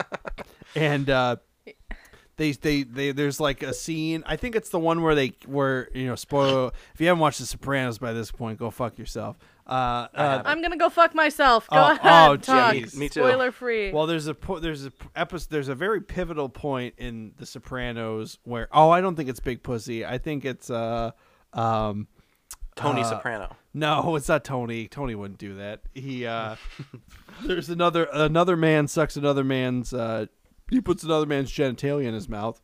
H: (laughs) and uh, they, they they there's like a scene. I think it's the one where they where you know spoil. if you haven't watched The Sopranos by this point, go fuck yourself. Uh, uh.
G: I'm gonna go fuck myself. Go
H: Oh,
G: ahead.
H: oh,
G: talk.
H: jeez.
F: Me too.
G: Spoiler free.
H: Well, there's a po- there's a p- episode there's a very pivotal point in The Sopranos where oh I don't think it's Big Pussy I think it's uh um
F: Tony
H: Uh,
F: Soprano.
H: no it's not Tony Tony wouldn't do that he uh (laughs) there's another another man sucks another man's uh he puts another man's genitalia in his mouth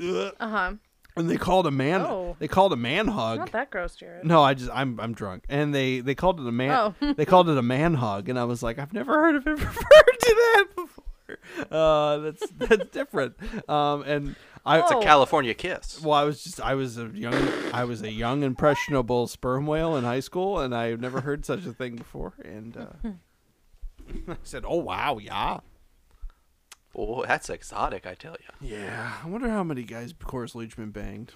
G: Uh huh.
H: And they called a man
G: Oh.
H: they called a man hug
G: Not that gross, Jared.
H: no, I just I'm I'm drunk, and they they called it a man.
G: Oh. (laughs)
H: they called it a man hug, and I was like, I've never heard of it (laughs) referred to that before. Uh, that's that's different. Um, and I
F: It's a
G: Oh.
F: California kiss.
H: well, I was just I was a young I was a young impressionable sperm whale in high school, and I've never heard such a thing before. And uh, (laughs) I said, "Oh wow, yeah,
F: Oh, that's exotic, I tell you.
H: yeah." I wonder how many guys Cloris Leachman banged.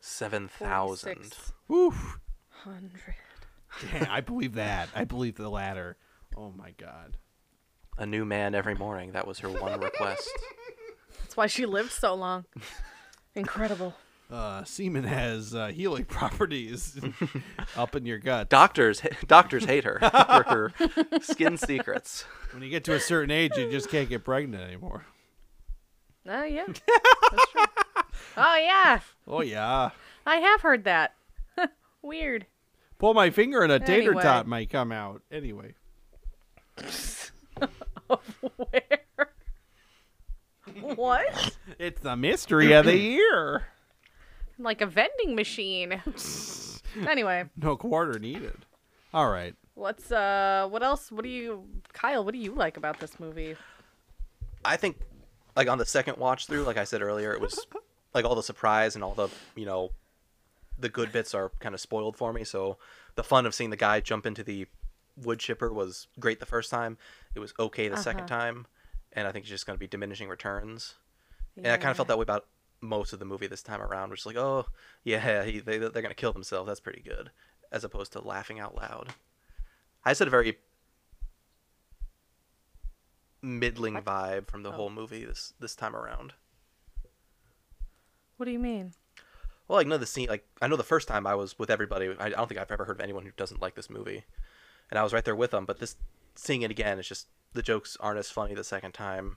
F: Seven thousand.
G: 46
H: Oof.
G: hundred.
H: Yeah, I believe (laughs) that. I believe the latter. Oh my god.
F: A new man every morning. That was her one request.
G: That's why she lived so long. (laughs) Incredible.
H: Uh, semen has uh, healing (laughs) properties (laughs) up in your gut.
F: Doctors, doctors hate her for her (laughs) skin secrets.
H: When you get to a certain age, you just can't get pregnant anymore.
G: Oh yeah. That's true. Oh yeah.
H: Oh yeah,
G: I have heard that. Weird.
H: pull my finger and a tater
G: Anyway.
H: tot might come out. Anyway,
G: Where? what?
H: it's the mystery of the year.
G: Like a vending machine. (laughs) anyway,
H: No quarter needed. All right.
G: what's uh what else what do you Kyle, what do you like about this movie?
F: I think, like on the second watch through, like I said earlier, it was (laughs) like all the surprise and all the you know, the good bits are kind of spoiled for me. So the fun of seeing the guy jump into the wood chipper was great the first time. It was okay the second time, and I think it's just going to be diminishing returns. And I kind of felt that way about most of the movie this time around, which is like, oh yeah, (laughs) he, they they're going to kill themselves. That's pretty good, as opposed to laughing out loud. I had a very middling vibe from the oh. whole movie this this time around.
G: What do you mean?
F: Well, like no, the scene, like I know the first time I was with everybody, I, don't think I've ever heard of anyone who doesn't like this movie, and I was right there with them. But this seeing it again, it's just the jokes aren't as funny the second time.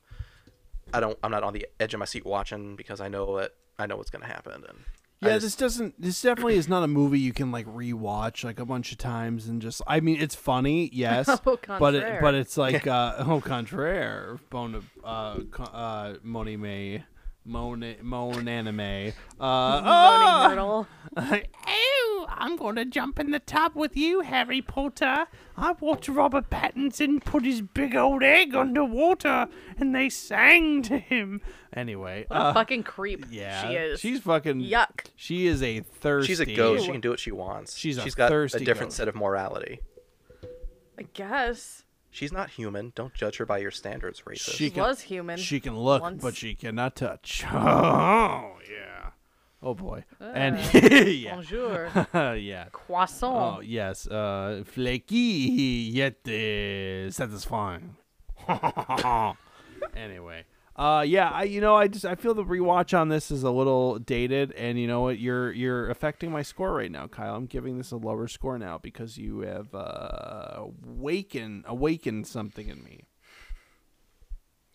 F: I don't, I'm not on the edge of my seat watching because I know that I know what's gonna happen. And
H: Yeah,
F: just-
H: this doesn't. This definitely is not a movie you can like rewatch like a bunch of times and just. I mean, it's funny, (laughs) yes, but it, but it's (laughs) like uh, (laughs) au contraire, bon, uh, uh, Moni May, Mon Mon Anime. Uh,
G: Moaning! Myrtle.
H: oh, (laughs) I'm going to jump in the tub with you, Harry Potter. I watched Robert Pattinson put his big old egg underwater, and they sang to him. Anyway,
G: What a
H: uh,
G: fucking creep
H: yeah,
G: she is.
H: She's fucking
G: Yuck.
H: She is a thirsty.
F: she's a ghost. She can do what she wants.
H: She's a
F: she's got a different
H: ghost.
F: set of morality.
G: I guess.
F: She's not human. Don't judge her by your standards, racist.
H: She
G: She
H: can,
G: was human.
H: She can look,
G: once.
H: but she cannot touch. (laughs) Oh yeah. Oh boy. and (laughs) yeah.
G: Bonjour. (laughs)
H: yeah.
G: Croissant.
H: Oh yes. Uh, flaky yet uh, satisfying. anyway. Uh yeah, I you know I just I feel the rewatch on this is a little dated and you know what you're you're affecting my score right now, Kyle. I'm giving this a lower score now because you have uh awakened awakened something in me.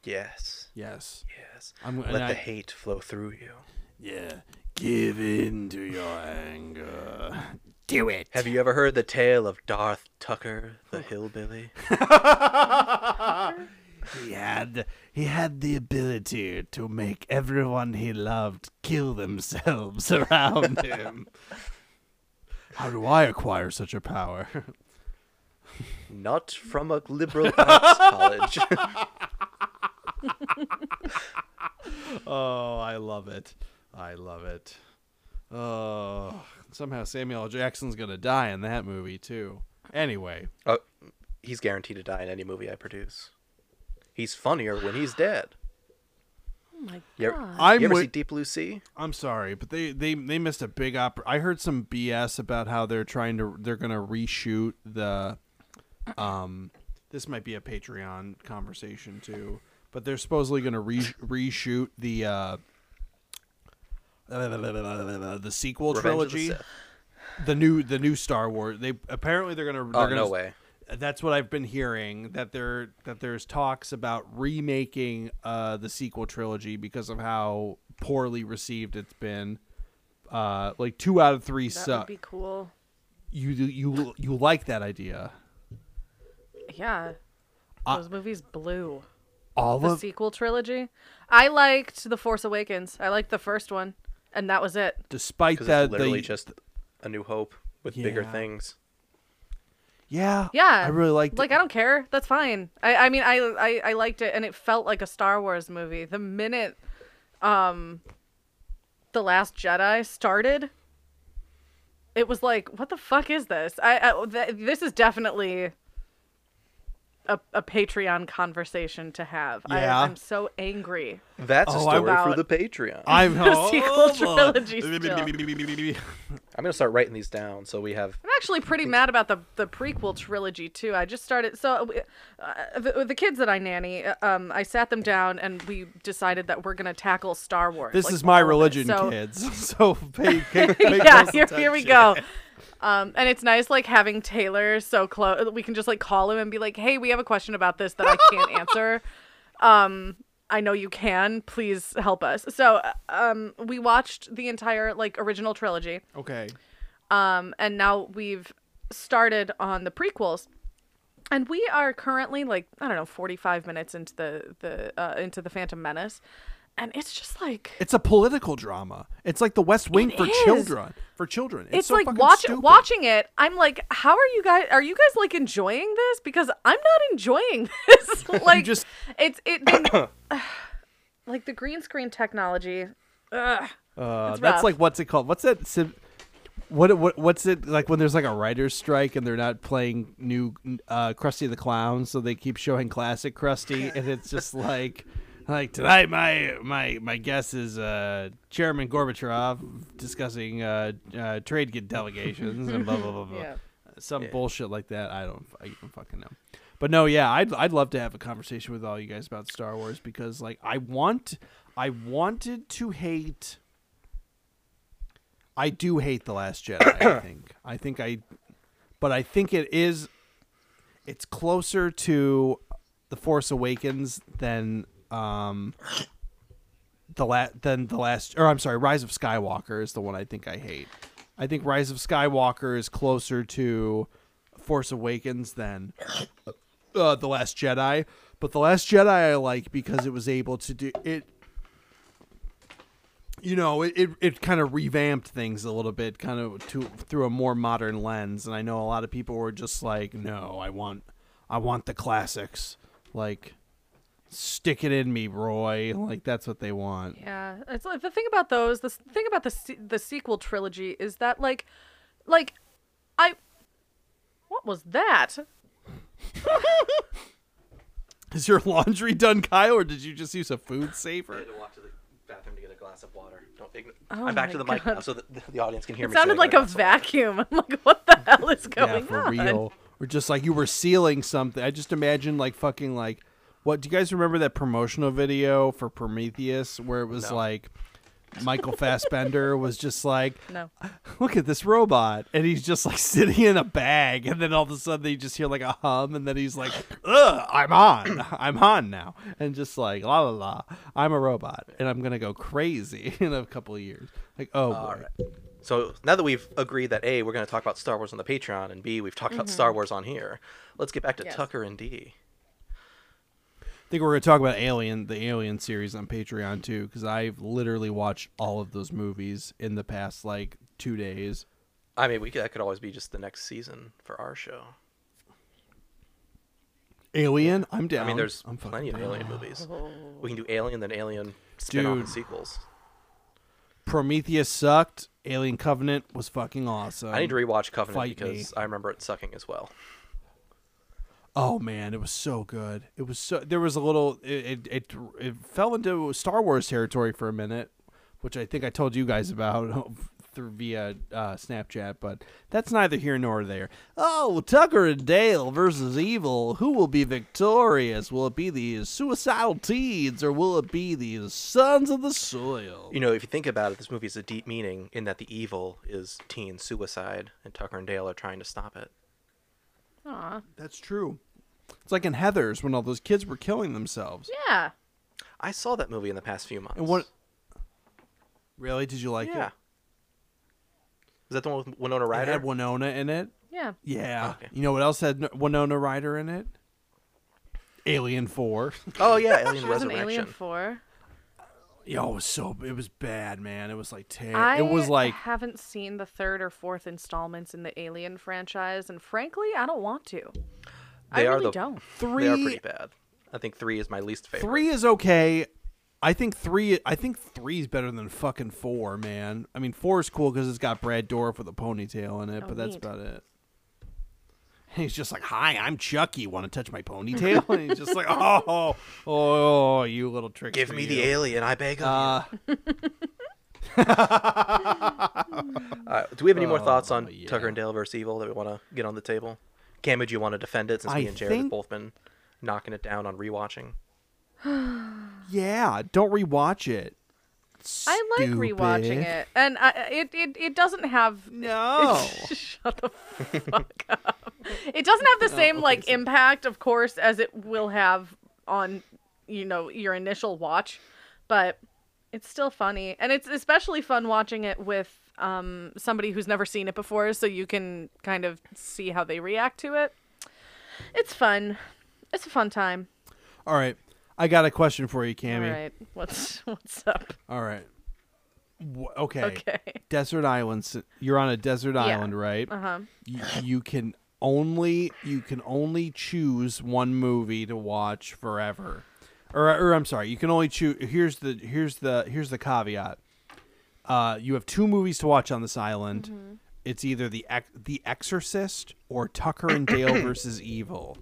F: yes,
H: Yes.
F: yes.
H: I'm
F: Let the
H: I-
F: hate flow through you.
H: Yeah. Give in to your anger. (laughs) Do it.
F: Have you ever heard the tale of Darth Tucker, the (laughs) hillbilly? (laughs)
H: He had he had the ability to make everyone he loved kill themselves (laughs) around him. How do I acquire such a power?
F: Not from a liberal arts college. (laughs)
H: oh, I love it. I love it. Oh, somehow Samuel L. Jackson's gonna die in that movie too. Anyway,
F: oh, he's guaranteed to die in any movie I produce. He's funnier when he's dead.
G: Oh my
F: You ever,
G: god.
H: I'm
F: you ever
H: wi-
F: see Deep Blue Sea?
H: I'm sorry, but they they they missed a big op. I heard some BS about how they're trying to they're gonna reshoot the, um, this might be a Patreon conversation too, but they're supposedly gonna re- reshoot the uh, the sequel
F: Revenge of the
H: trilogy, the new the new Star Wars. They apparently they're gonna. They're
F: Oh
H: gonna
F: no way.
H: That's what I've been hearing that there that there's talks about remaking uh, the sequel trilogy because of how poorly received it's been. Uh, like two out of three
G: that
H: suck.
G: would be cool.
H: You you you like that idea?
G: Yeah.
H: Uh,
G: Those movies blew.
H: All of
G: The
H: of
G: sequel trilogy. I liked The Force Awakens. I liked the first one, and that was it.
H: despite that
F: it's literally
H: they
F: just a new hope with bigger things.
H: Yeah
G: Yeah.
H: I really liked
G: Like
H: it.
G: I don't care. That's fine. I I mean I I I liked it and it felt like a Star Wars movie. The minute um The Last Jedi started, it was like, what the fuck is this? I, I th- this is definitely a, a Patreon conversation to have.
H: Yeah.
G: I, I'm so angry.
F: That's a
H: Oh, I-
F: story for the Patreon.
H: I'm (laughs)
G: The sequel trilogy
F: I'm gonna start writing these down so we have.
G: I'm actually pretty mad about the the prequel trilogy too. I just started so uh, the, the kids that I nanny, uh, um, I sat them down and we decided that we're gonna tackle Star Wars.
H: This
G: like,
H: is my
G: all of it.
H: religion,
G: So-
H: kids. (laughs) So pay, pay, (laughs) pay
G: yeah, here, here we go. Um, and it's nice like having Taylor so close. We can just like call him and be like, "Hey, we have a question about this that I can't (laughs) answer." Um, I know you can. Please help us. So, uh, um, we watched the entire like original trilogy.
H: Okay.
G: Um, and now we've started on the prequels. And we are currently like I don't know, forty five minutes into the the uh, into the Phantom Menace, and it's just like
H: It's a political drama. It's like The West Wing for
G: is.
H: children. For children. It's,
G: it's,
H: so
G: like watch,
H: stupid.
G: watching it. I'm like, how are you guys? Are you guys like enjoying this? Because I'm not enjoying (laughs) this. (laughs) like,
H: just-
G: it's it. they- (coughs) like the green screen technology. Ugh.
H: Uh, that's like what's it called? What's that? sim- What what what's it like when there's like a writer's strike and they're not playing new uh, Krusty the Clown, so they keep showing classic Krusty, and it's just (laughs) like like tonight my my my guess is uh, Chairman Gorbachev discussing uh, uh, trade get delegations and blah blah blah blah. (laughs)
G: Yeah.
H: Some bullshit like that. I don't I don't fucking know. But no, yeah, I'd I'd love to have a conversation with all you guys about Star Wars because like I want I wanted to hate I do hate the Last Jedi. I (coughs) think. I think I, but I think it is. It's closer to the Force Awakens than um. The la- then the last, or I'm sorry, Rise of Skywalker is the one I think I hate. I think Rise of Skywalker is closer to Force Awakens than uh, the Last Jedi. But the Last Jedi I like because it was able to do it you know, it, it, it kind of revamped things a little bit, kind of to through a more modern lens. And I know a lot of people were just like, "No, I want, I want the classics." Like, stick it in me, Roy. Like that's what they want.
G: Yeah, it's like the thing about those. The thing about the the sequel trilogy is that like, like, I. What was that? (laughs)
H: Is your laundry done, Kyle, or did you just use a food saver?
F: to walk to the bathroom to get a glass of water. Don't ign-
G: Oh
F: I'm back to the mic
G: God.
F: now, so that the, the audience can hear
G: It
F: me.
G: sounded like a
F: got
G: vacuum. (laughs) I'm like, what the hell is
H: Yeah,
G: going
H: for
G: on?
H: real. Or just like you were sealing something. I just imagine like fucking like what do you guys remember that promotional video for Prometheus where it was
F: No.
H: like Michael Fassbender (laughs) was just like
G: No.
H: look at this robot and he's just like sitting in a bag and then all of a sudden you just hear like a hum and then he's like Ugh, i'm on i'm on now and just like la la la i'm a robot and i'm gonna go crazy (laughs) in a couple of years like oh boy
F: All right. So now that we've agreed that A, we're going to talk about Star Wars on the Patreon, and B, we've talked about Star mm-hmm. Wars on here, let's get back to
G: Yes.
F: Tucker and D.
H: i think we're gonna talk about alien the alien series on patreon too because i've literally watched all of those movies in the past like two days
F: I mean, we could, that could always be just the next season for our show.
H: alien i'm down
F: I mean, there's
H: I'm
F: plenty of
H: down.
F: Alien movies. We can do Alien, then Alien spin-off
H: Dude.
F: sequels.
H: prometheus sucked alien covenant was fucking awesome
F: I need to rewatch Covenant
H: fight
F: because I remember it sucking as well.
H: Oh man, it was so good. It was so. There was a little. It it it, fell into Star Wars territory for a minute, which I think I told you guys about (laughs) through via uh, Snapchat. But that's neither here nor there. Oh, Tucker and Dale versus Evil. Who will be victorious? Will it be these suicidal teens or will it be these sons of the soil?
F: You know, if you think about it, this movie has a deep meaning in that the evil is teen suicide, and Tucker and Dale are trying to stop it.
G: Aw.
H: That's true. It's like in Heather's when all those kids were killing themselves.
G: Yeah.
F: I saw that movie in the past few months.
H: And what? Really? Did you like it?
F: Yeah.
H: it?
F: Is that the one with Winona
H: It
F: Ryder?
H: had Winona in it.
G: Yeah.
H: Yeah.
F: Oh, okay.
H: You know what else had Winona Ryder in it? Alien Four.
F: oh yeah, (laughs) Alien
G: She was an
F: Resurrection.
G: Alien 4.
H: Yo, it was so it was bad, man. It was like ter-
G: I
H: it was like
G: haven't seen the third or fourth installments in the Alien franchise, and frankly, I don't want to. I
F: They are
G: really
F: the-
G: don't.
H: three.
F: They are pretty bad. I think three is my least favorite.
H: Three is okay. I think three. I think three is better than fucking four, man. I mean, four is cool because it's got Brad Dourif with a ponytail in it,
G: Oh,
H: but that's
G: neat.
H: about it. (laughs) He's just like, "Hi, I'm Chucky. Want to touch my ponytail?" and he's just like, "Oh, oh, you little trick."
F: Give me the alien, I beg of
H: Uh,
F: you. (laughs) Uh, do we have any more thoughts on
H: Oh, yeah.
F: Tucker and Dale versus Evil that we want to get on the table? Cam, would you want to defend it since
H: I
F: me and Jared have both been knocking it down on rewatching? (gasps)
H: yeah, don't rewatch it.
G: I like rewatching it, and I, it, it it doesn't have (laughs)
H: No.
G: Shut the fuck (laughs) up. It doesn't have the same like
H: sorry.
G: impact, of course, as it will have on you know your initial watch, but it's still funny, and it's especially fun watching it with um somebody who's never seen it before, so you can kind of see how they react to it. It's fun. It's a fun time.
H: All right, I got a question for you,
G: All
H: Cammy.
G: right, what's (laughs) what's up?
H: All right. Wh- okay.
G: Okay.
H: Desert islands. You're on a desert island, right?
G: Uh huh.
H: you, you can only you can only choose one movie to watch forever or, or i'm sorry you can only choose here's the here's the here's the caveat uh, you have two movies to watch on this island it's either the Ex- the exorcist or tucker and dale (coughs) versus evil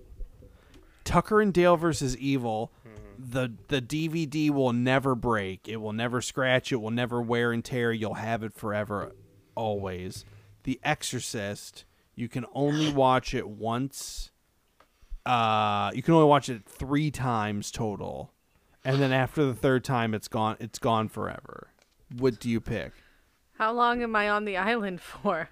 H: tucker and dale versus evil the the dvd will never break. It will never scratch. It will never wear and tear. You'll have it forever always. The exorcist you can only (sighs) watch it once uh you can only watch it three times total. And then after the third time it's gone it's gone forever. What do you pick?
G: How long am I on the island for?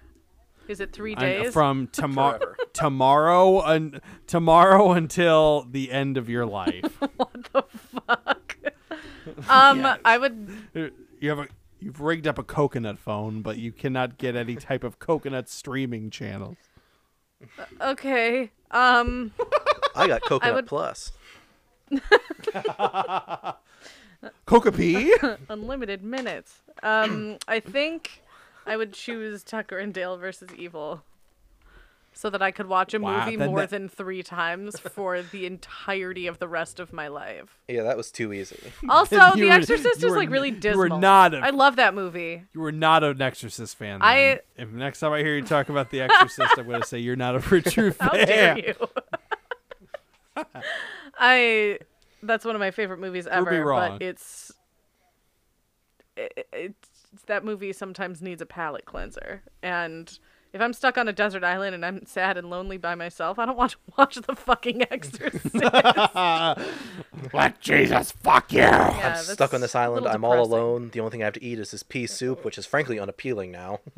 G: Is it three
H: I-
G: days?
H: from (laughs) tomorrow tomorrow and tomorrow until the end of your life (laughs)
G: what the fuck? Um, I would.
H: you have a you've rigged up a coconut phone but you cannot get any type of coconut streaming channels
G: Okay. Um, (laughs)
F: I got Coconut
G: would-
F: Plus.
H: coca pea
G: unlimited minutes. Um, I think I would choose Tucker and Dale versus Evil, so that I could watch a
H: Wow,
G: movie more
H: that-
G: than three times for the entirety of the rest of my life.
F: Yeah, that was too easy. (laughs)
G: Also, The
H: were-
G: Exorcist is
H: were
G: like really
H: n- you
G: dismal.
H: were not a-
G: I love that movie.
H: You were not an Exorcist fan.
G: I-
H: If next time I hear you talk about The Exorcist, I'm going to say you're not a (laughs) true fan.
G: How dare you? (laughs) I that's one of my favorite movies ever,
H: wrong.
G: but it's it, it's that movie sometimes needs a palate cleanser. And if I'm stuck on a desert island and I'm sad and lonely by myself, I don't want to (laughs) watch the fucking Exorcist. (laughs)
H: Let Jesus fuck you.
G: Yeah,
F: I'm stuck on this island. I'm all
G: depressing.
F: alone. The only thing I have to eat is this pea soup, which is frankly unappealing now. (laughs)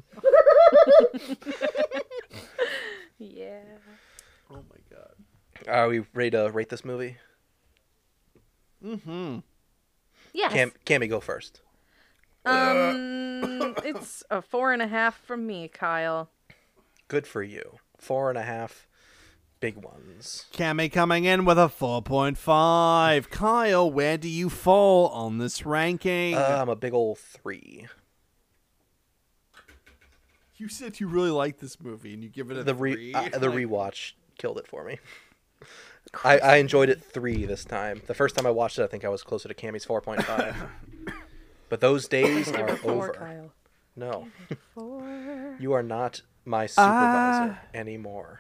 G: Yeah.
H: Oh my god.
F: Are we ready to rate this movie? Mm-hmm.
G: Yes.
F: Cam, Cammy, go first.
G: Um, (laughs) it's a four and a half from me, Kyle.
F: Good for you. Four and a half big ones.
H: Cammy coming in with a 4.5. Kyle, where do you fall on this ranking?
F: Uh, I'm a big old three.
H: you said you really like this movie and you give it a
F: The re
H: three.
F: uh, the (laughs) rewatch killed it for me. I, I enjoyed it three this time. The first time I watched it, I think I was closer to Cammy's four point five. (laughs) but those days are
G: Four,
F: over.
G: Kyle.
F: No,
G: Four.
F: you are not my supervisor
H: Ah.
F: anymore.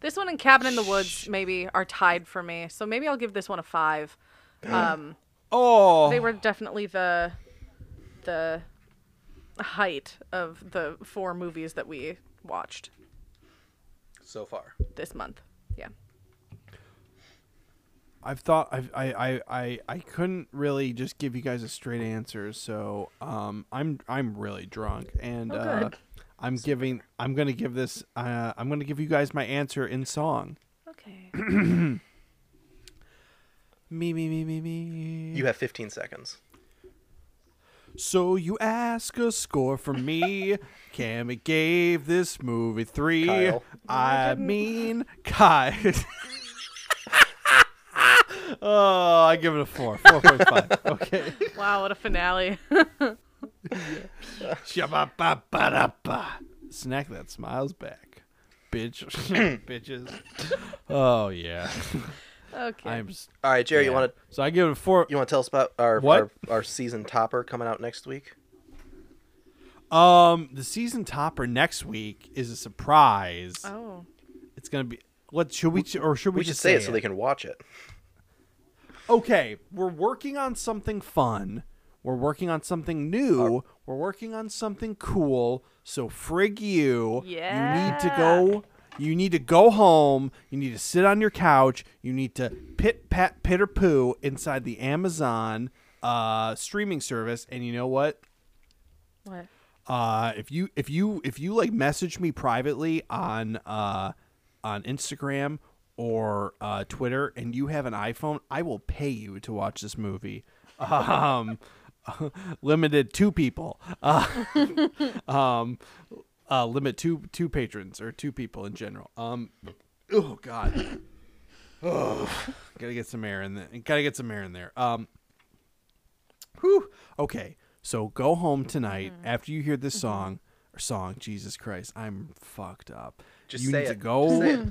G: This one and Cabin in the Woods maybe are tied for me, so maybe I'll give this one a five. (gasps) Um,
H: Oh,
G: they were definitely the the height of the four movies that we watched
F: So far.
G: this month. Yeah.
H: I've thought I've, I I I I couldn't really just give you guys a straight answer, so um I'm I'm really drunk and
G: Oh,
H: uh. I'm giving I'm gonna give this uh I'm gonna give you guys my answer in song.
G: Okay. (clears throat)
H: Me me me me me.
F: You have 15 seconds.
H: So you ask a score from me. (laughs) Cammy gave this movie three.
F: Kyle.
H: I mean, Kyle. (laughs) oh, I give it a four. Four point five. (laughs) Okay.
G: wow, what a finale. (laughs)
H: Shabba-ba-ba-da-ba. Snack that smiles back, bitch, (clears throat) bitches. Oh yeah.
G: okay.
H: I'm. s-
F: All right, Jerry, you
H: yeah.
F: want to
H: So I give it a four.
F: you want to tell us about our,
H: What?
F: our our season topper coming out next week?
H: Um, the season topper next week is a surprise.
G: oh.
H: It's gonna be. What should we or should we,
F: We should
H: just
F: say it so they can watch it.
H: Okay, we're working on something fun. We're working on something new. we're working on something cool. So frig you. Yeah. You need to go. You need to go home. You need to sit on your couch. You need to pit pat pitter poo inside the Amazon uh, streaming service. And you know what?
G: What?
H: uh if you if you if you like message me privately on uh on Instagram or uh Twitter and you have an iPhone, I will pay you to watch this movie. (laughs) Um (laughs) limited two people. Uh, (laughs) um uh limit two two patrons or two people in general. Um oh god. Oh, (sighs) gotta get some air in there. Gotta get some air in there. Um Whew. Okay, so go home tonight
G: Mm-hmm.
H: after you hear this song or song. Jesus Christ, I'm fucked up.
F: Just
H: you
F: say
H: need to
F: it.
H: go
F: Just say it.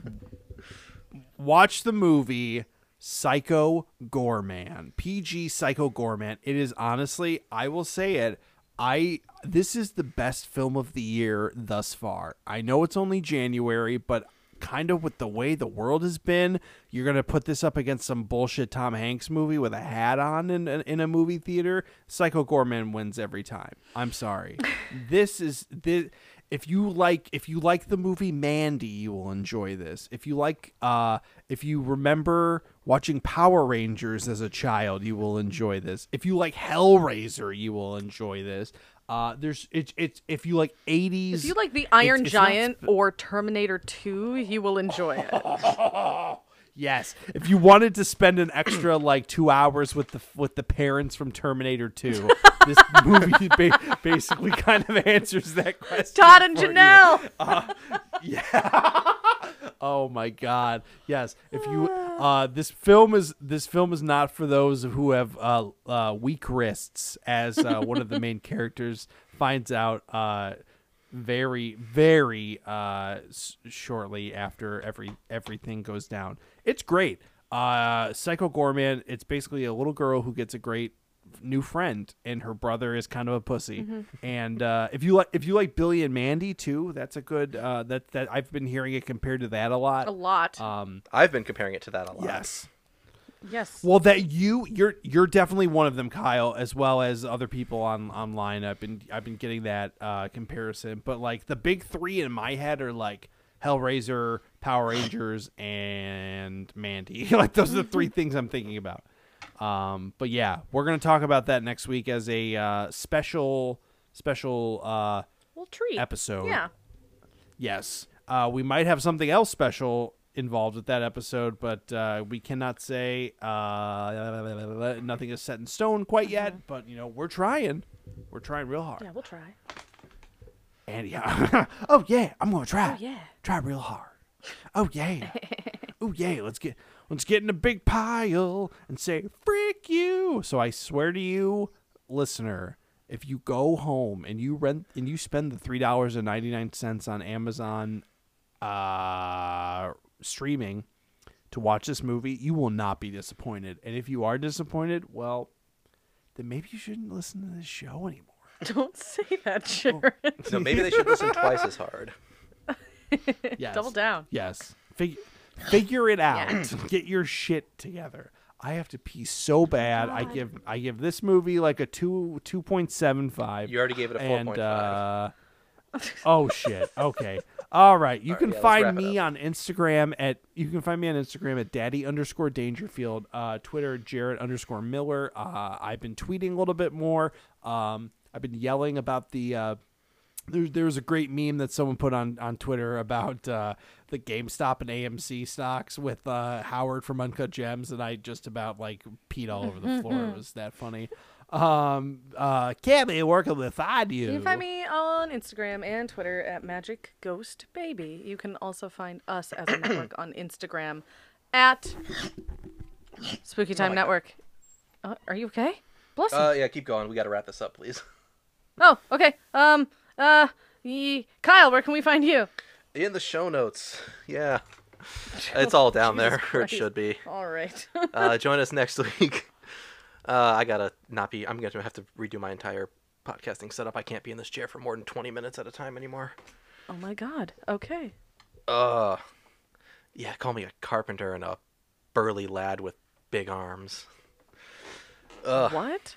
H: Watch the movie Psycho Goreman. PG Psycho Goreman. It is honestly, I will say it. I this is the best film of the year thus far. I know it's only January, but kind of with the way the world has been, you're gonna put this up against some bullshit Tom Hanks movie with a hat on in in a movie theater. Psycho Goreman wins every time. I'm sorry. (laughs) this is this. If you like, if you like the movie Mandy, you will enjoy this. If you like, uh, if you remember watching Power Rangers as a child, you will enjoy this. If you like Hellraiser, you will enjoy this. Uh, there's it's it's if you like 80s.
G: If you like the Iron
H: it's
G: Giant
H: sp-
G: or Terminator 2, you will enjoy it. (laughs)
H: Yes, if you wanted to spend an extra (clears throat) like two hours with the with the parents from Terminator Two, this (laughs) movie ba- basically kind of answers that question.
G: Todd and
H: for you.
G: Janelle. (laughs)
H: Oh my God! Yes, if you (sighs) uh, this film is this film is not for those who have uh, uh, weak wrists, as uh, one of the main characters finds out uh, very very uh, s- shortly after every everything goes down. It's great. Uh, Psycho Goreman. It's basically a little girl who gets a great new friend and her brother is kind of a pussy and uh, if you like if you like billy and mandy too that's a good uh, that that i've been hearing it compared to that a lot
G: A lot.
H: um
F: I've been comparing it to that a lot.
H: yes
G: yes.
H: well that you you're you're definitely one of them kyle as well as other people on online i've been i've been getting that uh comparison but like the big three in my head are like hellraiser power rangers and mandy (laughs) like those are the three things i'm thinking about um but yeah we're gonna talk about that next week as a uh special special uh
G: Well, treat.
H: episode.
G: Yeah.
H: Yes. Uh, we might have something else special involved with that episode, but uh, we cannot say. Uh, nothing is set in stone quite yet, but you know we're trying. We're trying real hard.
G: Yeah, we'll try.
H: And yeah, (laughs) oh yeah, I'm gonna try.
G: Oh, yeah.
H: try real hard. Oh yeah, (laughs) oh yeah. Let's get let's get in a big pile and say freak you. So I swear to you, listener, if you go home and you rent and you spend the three dollars and ninety nine cents on Amazon uh, streaming to watch this movie, you will not be disappointed. And if you are disappointed, well, then maybe you shouldn't listen to this show anymore. (laughs)
G: Don't say that, Sharon.
F: No, maybe they should listen twice as hard. (laughs)
H: Yes.
G: Double down.
H: Yes. Fig- figure it out. Get your shit together. I have to pee so bad. I give I give this movie like a two two point seven five.
F: You already gave it a
H: and
F: 4.5.
H: uh, oh shit. Okay. All right. You
F: All right,
H: can
F: yeah, let's
H: find
F: it
H: me on Instagram at you can find me on Instagram at daddy underscore Dangerfield. Uh, Twitter Jared underscore Miller. Uh, I've been tweeting a little bit more. Um, I've been yelling about the. Uh, there, there was a great meme that someone put on, on Twitter about uh, the GameStop and AMC stocks with uh, Howard from Uncut Gems, and I just about like peed all over the (laughs) floor. it was that funny. Um, uh, Cammy working with I do.
G: You can find me on Instagram and Twitter at Magic Ghost Baby. You can also find us as a (coughs) network on Instagram at Spooky Time
F: my
G: Network. Uh, are you okay? Bless you.
F: Uh, yeah, keep going. We got to wrap this up, please. (laughs)
G: oh, okay. Um, uh, ye- Kyle, where can we find you?
F: In the show notes. Yeah. (laughs) It's all down
G: Jesus
F: there, or it
G: Christ.
F: should be.
G: All right. (laughs)
F: Uh, join us next week. Uh, I gotta not be. I'm gonna have to redo my entire podcasting setup. I can't be in this chair for more than 20 minutes at a time anymore.
G: oh my God. Okay.
F: Uh, yeah. Call me a carpenter and a burly lad with big arms. Ugh.
G: What?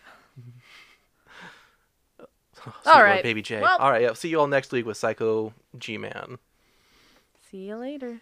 G: (laughs) All right.
F: baby J.
G: Well-
F: all right. Yeah. See you all next week with Psycho G Man.
G: See you later.